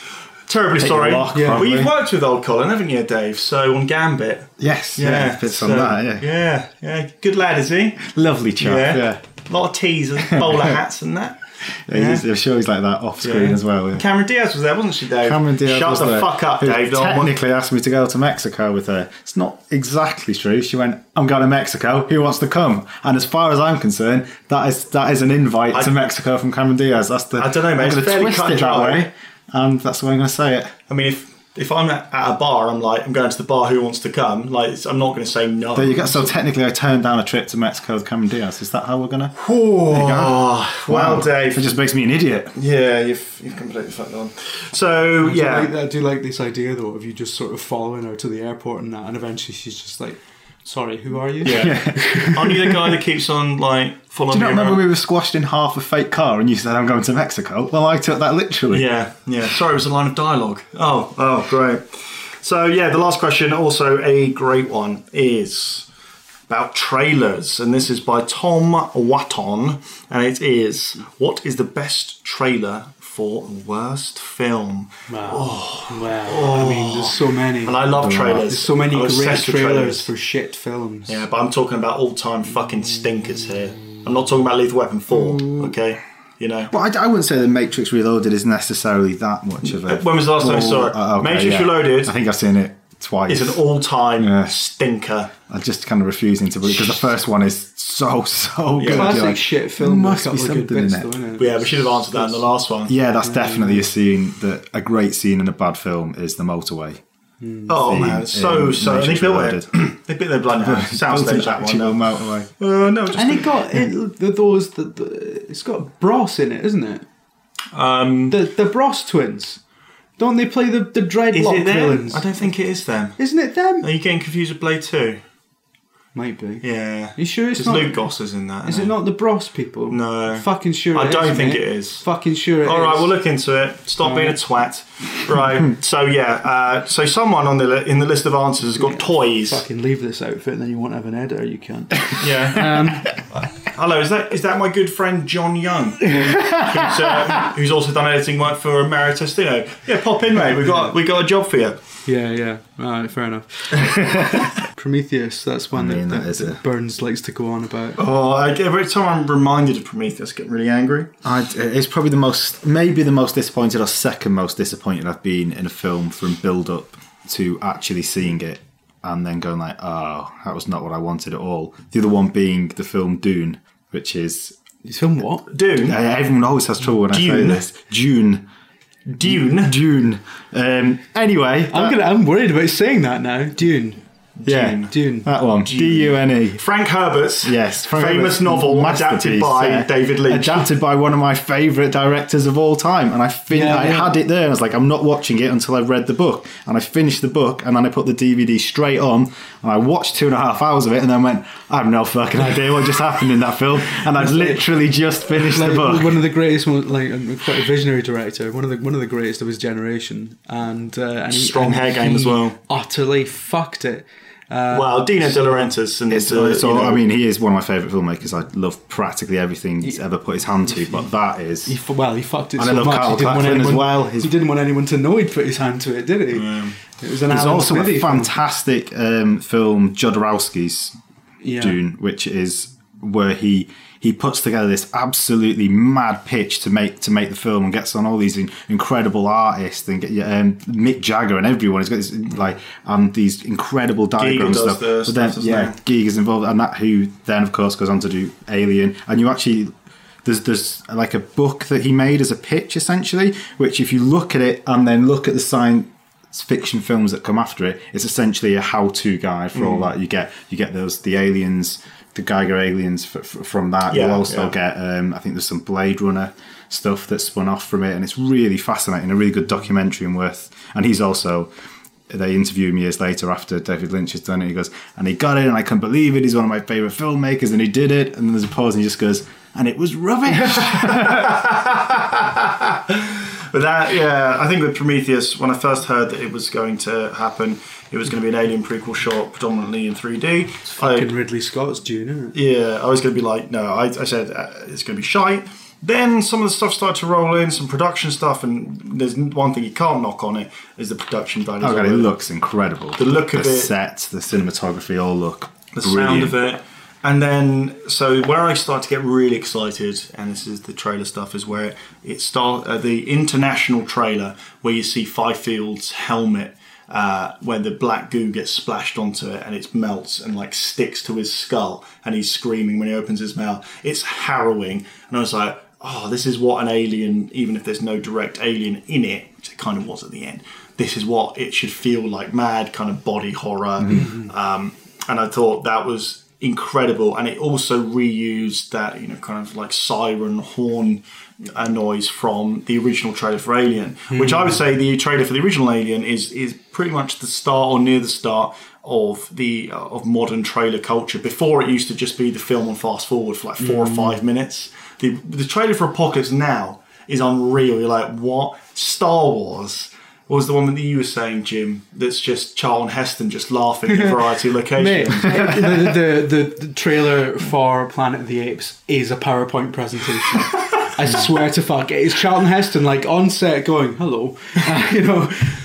Terribly Take a sorry. lock, Yeah. Well, probably. you've worked with old Colin, haven't you, Dave? So on Gambit. Yes, yeah, fits on so- that. Yeah. yeah, yeah. Good lad, is he? lovely chap. Yeah. Yeah, A lot of teasers, bowler hats, and that. Yeah. he's- I'm sure he's like that off screen Yeah. as well. yeah. Cameron Diaz was there, wasn't she, Dave? Cameron Diaz Shut was the there, fuck up, who Dave. Technically asked me to go to Mexico with her. It's not exactly true. She went, "I'm going to Mexico. Who wants to come?" And as far as I'm concerned, that is that is an invite I- to Mexico from Cameron Diaz. That's the I don't know, mate. I'm It's going to fairly twist cut it and that way, and that's the way I'm going to say it. I mean, if if I'm at, at a bar, I'm like, I'm going to the bar. Who wants to come? Like, I'm not going to say no. There you go. So technically, I turned down a trip to Mexico with Cameron Diaz. Is that how we're going to? Oh, well, Dave. It just makes me an idiot. Yeah, you've you've completely fucked on. So I do, yeah, like, I do like this idea though of you just sort of following her to the airport and that, and eventually she's just like, "Sorry, who are you?" yeah. Aren't you the guy that keeps on like following Do you not remember around? we were squashed in half a fake car and you said I'm going to Mexico? Well, I took that literally. Yeah, yeah. Sorry, it was a line of dialogue. Oh, oh, great. So yeah, the last question, also a great one, is about trailers, and this is by Tom Watton, and it is: What is the best trailer for worst film? Wow. Wow. I mean, there's so many. And I love trailers. There's so many I'm great obsessed with trailers, for shit films. Yeah, but I'm talking about all-time fucking stinkers here. I'm not talking about Lethal Weapon Four. Okay, you know. Well, I, I wouldn't say the Matrix Reloaded is necessarily that much of a. When was the last time you saw it? uh, okay, Matrix yeah. Reloaded. I think I've seen it twice. It's an all-time Yeah. stinker. I'm just kind of refusing to believe because the first one is so so good. Classic like, shit film. There must be couple good something in it. though, innit? But yeah, we should have answered that in the last one. Yeah, that's definitely a scene that a great scene in a bad film is the motorway. Oh Theme man, so in so they Matrix built Reloaded. it. they built their bloody soundstage that one. Actual No, motorway. uh, no, just And it got it, the- those. The, the, it's got Bros in it, isn't it? um, The the Bros twins. Don't they play the, the Dreadlock villains? I don't think it is them. Isn't it them? Are you getting confused with Blade 2? Maybe. Yeah. Are you sure it's not? Luke Goss is in that. Is it, it not the Bros people? No. Fucking sure. I don't is, think it? it is. Fucking sure. It All right, is. we'll look into it. Stop being a twat. Right. so yeah. Uh, so someone on the li- in the list of answers has got yeah. toys. Fucking leave this outfit, and then you won't have an editor. You can't. yeah. Um, Hello, is that is that my good friend John Young, who's, uh, who's also done editing work for Mario Testino? Yeah, pop in, mate. We got we got a job for you yeah, yeah. All right, fair enough. Prometheus. That's one I mean, that, that that, is a- that Burns likes to go on about. Oh, I, every time I'm reminded of Prometheus, I get really angry. I, it's probably the most, maybe the most disappointed or second most disappointed I've been in a film from build up to actually seeing it and then going like, oh, that was not what I wanted at all. The other one being the film Dune, which is He's film what? Dune. uh, everyone always has trouble when I say this. Dune, Dune. Dune. Um, anyway, I'm that- gonna. I'm worried about saying that now. Dune. Yeah, Dune. Dune. that one. D U N E. Frank Herbert's Yes, Frank famous Herbert's novel masterpiece, adapted by yeah. David Lynch. Adapted by one of my favourite directors of all time. And I fin- Yeah, I yeah. had it there and I was like, I'm not watching it until I've read the book. And I finished the book and then I put the DVD straight on and I watched two and a half hours of it and then went, I have no fucking idea what just happened in that film. And I'd literally just finished the book. one of the greatest, like um, quite a visionary director, one of the one of the greatest of his generation, and, uh, and he- Strong and hair game he as well. Utterly fucked it. Uh, well, Dino De Laurentiis and It's, uh, it's you all, know, I mean, he is one of my favourite filmmakers. I love practically everything he's ever put his hand to, but that is. he, well, he fucked it And I so love much. Carl he didn't want Claflin as anyone. well. His- He didn't want anyone to know he'd put his hand to it, did he? It was an There's also a fantastic um, film, Jodorowsky's Yeah. Dune, which is where he he puts together this absolutely mad pitch to make to make the film and gets on all these in, incredible artists and get um, Mick Jagger and everyone. He's got this like um, these incredible diagrams does stuff. the but then stuff, doesn't yeah, involved, and that who then of course goes on to do Alien, and you actually. There's, there's like a book that he made as a pitch essentially, which if you look at it and then look at the science fiction films that come after it, it's essentially a how-to guide for Mm. all that. You get you get those the aliens, the Giger aliens f- f- from that. Yeah, You'll also yeah. get um, I think there's some Blade Runner stuff that's spun off from it, and it's really fascinating, a really good documentary and worth. And he's also. They interview me years later after David Lynch has done it. He goes, and he got it, and I can't believe it. He's one of my favorite filmmakers, and he did it. And then there's a pause, and he just goes, and it was rubbish. But that, yeah, I think with Prometheus, when I first heard that it was going to happen, it was going to be an Alien prequel shot predominantly in 3D. Fucking I, Ridley Scott's Dune, isn't it? yeah, I was going to be like, no, I, I said uh, it's going to be shite. Then some of the stuff started to roll in, some production stuff, and there's one thing you can't knock on it is the production value. Oh god, it looks incredible. The look of it, the it- set, the cinematography, all look the brilliant. sound of it. And then, so where I start to get really excited, and this is the trailer stuff, is where it start uh, the international trailer where you see Fifield's helmet, uh, where the black goo gets splashed onto it and it melts and like sticks to his skull, and he's screaming when he opens his mouth. It's harrowing, and I was like, oh, this is what an alien, even if there's no direct alien in it, which it kind of was at the end. This is what it should feel like, mad kind of body horror. Um, and I thought that was incredible and it also reused that you know kind of like siren horn uh, noise from the original trailer for alien which i would say the trailer for the original alien is is pretty much the start or near the start of the uh, of modern trailer culture. Before it used to just be the film on fast forward for like four or five minutes. The the trailer for apocalypse now is unreal. You're like what? Star wars was the one that you were saying, Jim? That's just Charlton Heston just laughing at variety of Mate, locations. the, the, the, the trailer for Planet of the Apes is a PowerPoint presentation. I swear to fuck, it is Charlton Heston like on set going, "Hello," uh, you know,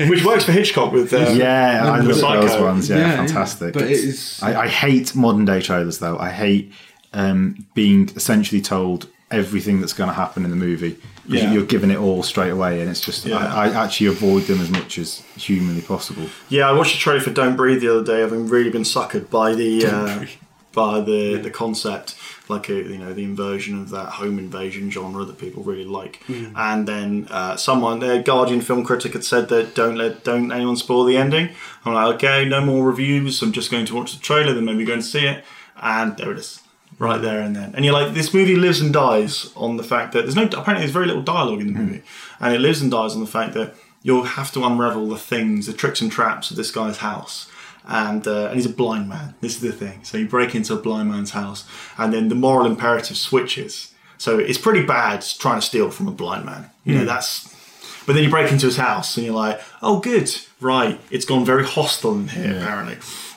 which works for Hitchcock with um, Yeah, I love Psycho. those ones. Yeah, Yeah, yeah. fantastic. But It's- it is- I, I hate modern day trailers though. I hate um, being essentially told everything that's going to happen in the movie because Yeah. you're giving it all straight away, and it's just Yeah. I, I actually avoid them as much as humanly possible. Yeah, I watched the trailer for Don't Breathe the other day. I've been really been suckered by the uh, by the the concept, like a, you know the inversion of that home invasion genre that people really like. And then uh, someone, their Guardian film critic, had said that don't let don't anyone spoil the ending. I'm like, okay, no more reviews. I'm just going to watch the trailer, then maybe go and see it. And there it is. Right there and then, and you're like, this movie lives and dies on the fact that there's no apparently there's very little dialogue in the movie, and it lives and dies on the fact that you'll have to unravel the things, the tricks and traps of this guy's house. And, uh, and he's a blind man. This is the thing. So you break into a blind man's house, and then the moral imperative switches. So it's pretty bad trying to steal from a blind man. You know that's. But then you break into his house, and you're like, "Oh, good, right." It's gone very hostile in here, apparently.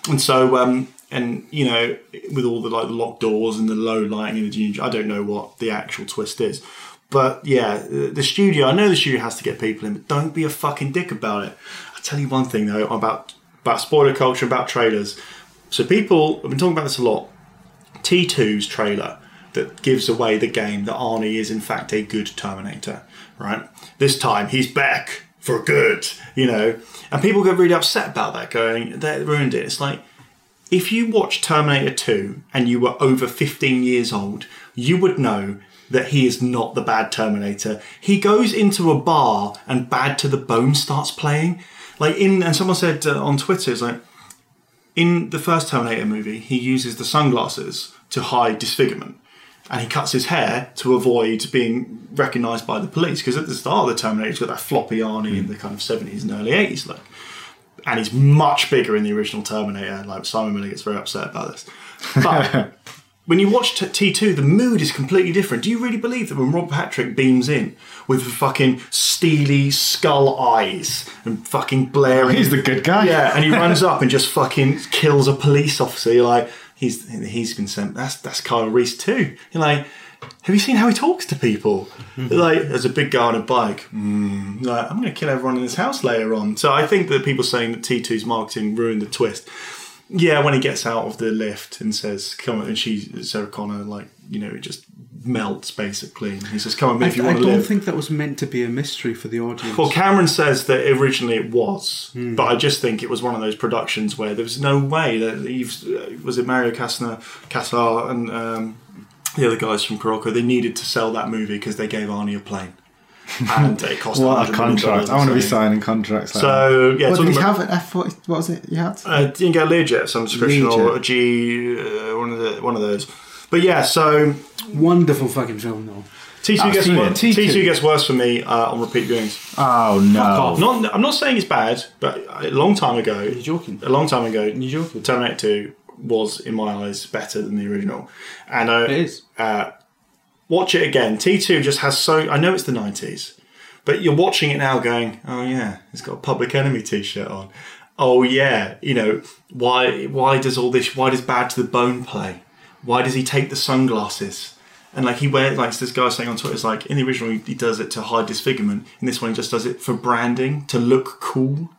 And so, um, and you know, with all the like locked doors and the low lighting and the ginger, I don't know what the actual twist is. But yeah, the studio. I know the studio has to get people in, but don't be a fucking dick about it. I tell you one thing though about about spoiler culture, about trailers. So people have been talking about this a lot. T2's trailer that gives away the game that Arnie is in fact a good Terminator, right? This time he's back for good, you know. And people get really upset about that, going, they ruined it. It's like, if you watched Terminator 2 and you were over 15 years old, you would know that he is not the bad Terminator. He goes into a bar and Bad to the Bone starts playing. Like in, and someone said uh, on Twitter, it's like, in the first Terminator movie, he uses the sunglasses to hide disfigurement. And he cuts his hair to avoid being recognised by the police. Because at the start of the Terminator, he's got that floppy Arnie in the kind of 70s and early 80s look. And he's much bigger in the original Terminator. Like Simon Miller gets very upset about this. But when you watch T- T2, the mood is completely different. Do you really believe that when Rob Patrick beams in with fucking steely skull eyes and fucking blaring. He's the good guy. Yeah, and he runs up and just fucking kills a police officer. You're like, he's he's been sent. That's that's Kyle Reese too. You're like, have you seen how he talks to people? Like, there's a big guy on a bike. Mm, like, I'm going to kill everyone in this house later on. So I think that people saying that T2's marketing ruined the twist. Yeah, when he gets out of the lift and says, "Come on," and she, Sarah Connor, like you know, it just melts basically. And he says, "Come on, I, if you I want to don't live." think that was meant to be a mystery for the audience. Well, Cameron says that originally it was, Hmm. but I just think it was one of those productions where there was no way that Eve's, uh, was it Mario Kastner, Kassar, and um, the other guys from Carolco. They needed to sell that movie because they gave Arnie a plane, and it cost What a $100 million contract! I want to be signing contracts. Like that. So yeah, what did you about- have an F forty? What was it you had? uh, didn't get a Learjet some description or a G, uh, one of the one of those. But yeah, so Wonderful fucking film, though. T two gets seen wor- it. T two T2 gets worse for me uh, on repeat viewings. Oh no! Not, I'm not saying it's bad, but a long time ago, You're joking. a long time ago, You're joking. Terminator 2 was, in my eyes, better than the original. And uh, It is. watch it again. T2 just has so. I know it's the 90s, but you're watching it now going, oh yeah, it's got a Public Enemy t shirt on. Oh yeah, you know, why why does all this, why does Bad to the Bone play? Why does he take the sunglasses? And like he wears, like this guy saying on Twitter, it's like in the original he, he does it to hide disfigurement. In this one he just does it for branding, to look cool.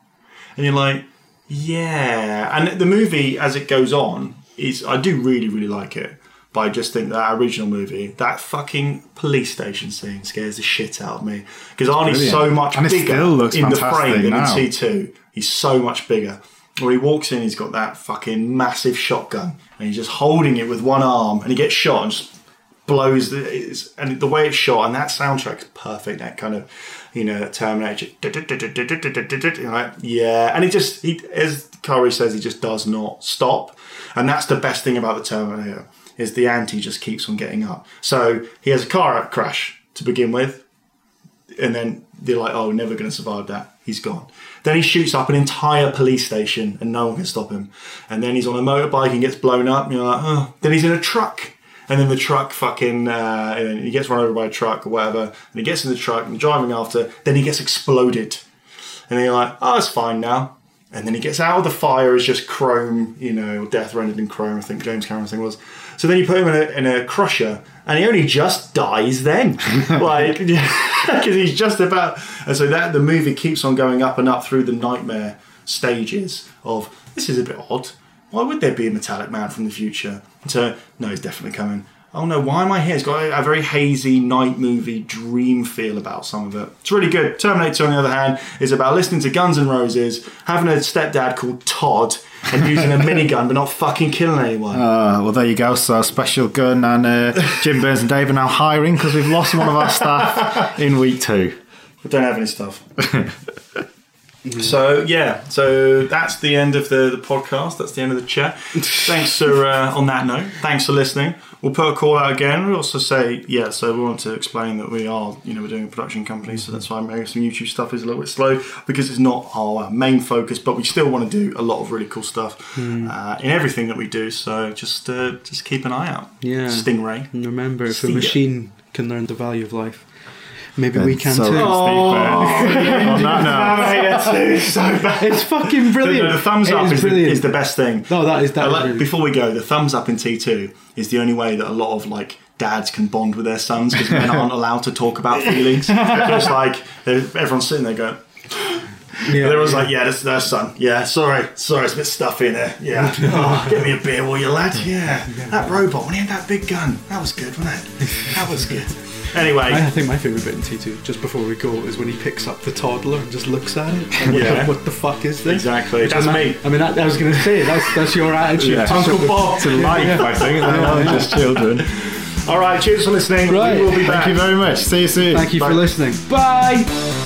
And you're like, yeah. And the movie, as it goes on, is I do really, really like it. But I just think that original movie, that fucking police station scene scares the shit out of me. Because Arnie's so much And bigger in the frame than now. in T2. He's so much bigger. Where he walks in, he's got that fucking massive shotgun, and he's just holding it with one arm, and he gets shot and just blows the and the way it's shot and that soundtrack's perfect. That kind of you know Terminator, yeah, and he just he as Kari says, he just does not stop, and that's the best thing about the Terminator is the ante just keeps on getting up. So he has a car crash to begin with, and then they're like, oh, never going to survive that. He's gone. Then he shoots up an entire police station and no one can stop him. And then he's on a motorbike and gets blown up. And you're like, oh. Then he's in a truck. And then the truck fucking, uh, and he gets run over by a truck or whatever. And he gets in the truck and driving after. Then he gets exploded. And then you're like, oh, it's fine now. And then he gets out of the fire as just chrome, you know, death rendered in chrome, I think James Cameron's thing was. So then you put him in a, in a crusher, and he only just dies then. like, because he's just about. And so that the movie keeps on going up and up through the nightmare stages of this is a bit odd. Why would there be a metallic man from the future? So, no, he's definitely coming. oh no, why am I here? It's got a, a very hazy night movie dream feel about some of it. It's really good. Terminator, on the other hand, is about listening to Guns N' Roses, having a stepdad called Todd, and using a minigun but not fucking killing anyone. Uh, well, there you go. So, Special Gun and uh, Jim Burns and Dave are now hiring because we've lost one of our staff in week two. We don't have any stuff. so yeah, so that's the end of the, the podcast. That's the end of the chat. Thanks for uh, on that note. Thanks for listening. We'll put a call out again. We also say yeah. So we want to explain that we are you know we're doing a production company, so that's why maybe some YouTube stuff is a little bit slow because it's not our main focus, but we still want to do a lot of really cool stuff uh, in everything that we do. So just uh, just keep an eye out. Yeah. Stingray. And remember, if a See ya. machine can learn the value of life, maybe we can So, too. Steve Burns. Oh. on that note, it's so bad. It's fucking brilliant. The, the thumbs It up is is, the, brilliant. is the best thing. No, that is- that I is really- Before we go, the thumbs up in T2 is the only way that a lot of like dads can bond with their sons because men aren't allowed to talk about feelings. so it's like everyone's sitting there going. Yeah, Everyone's yeah. like, yeah, that's their son. Yeah, sorry, sorry, it's a bit stuffy in there. Yeah, oh, get me a beer, will you, lad? Yeah, that robot when he had that big gun, that was good, wasn't it? That was good. Anyway, I think my favourite bit in T2, just before we go, is when he picks up the toddler and just looks at it. And what, Yeah. the, what the fuck is this? Exactly. Which That's I me. I mean, I, I was going to say, that's that's your attitude. Yeah. to Uncle of- Bob to life, I think. They're not just children. All right, cheers for listening. Right. We will be back. Thank you very much. See you soon. Thank you Bye. for listening. Bye!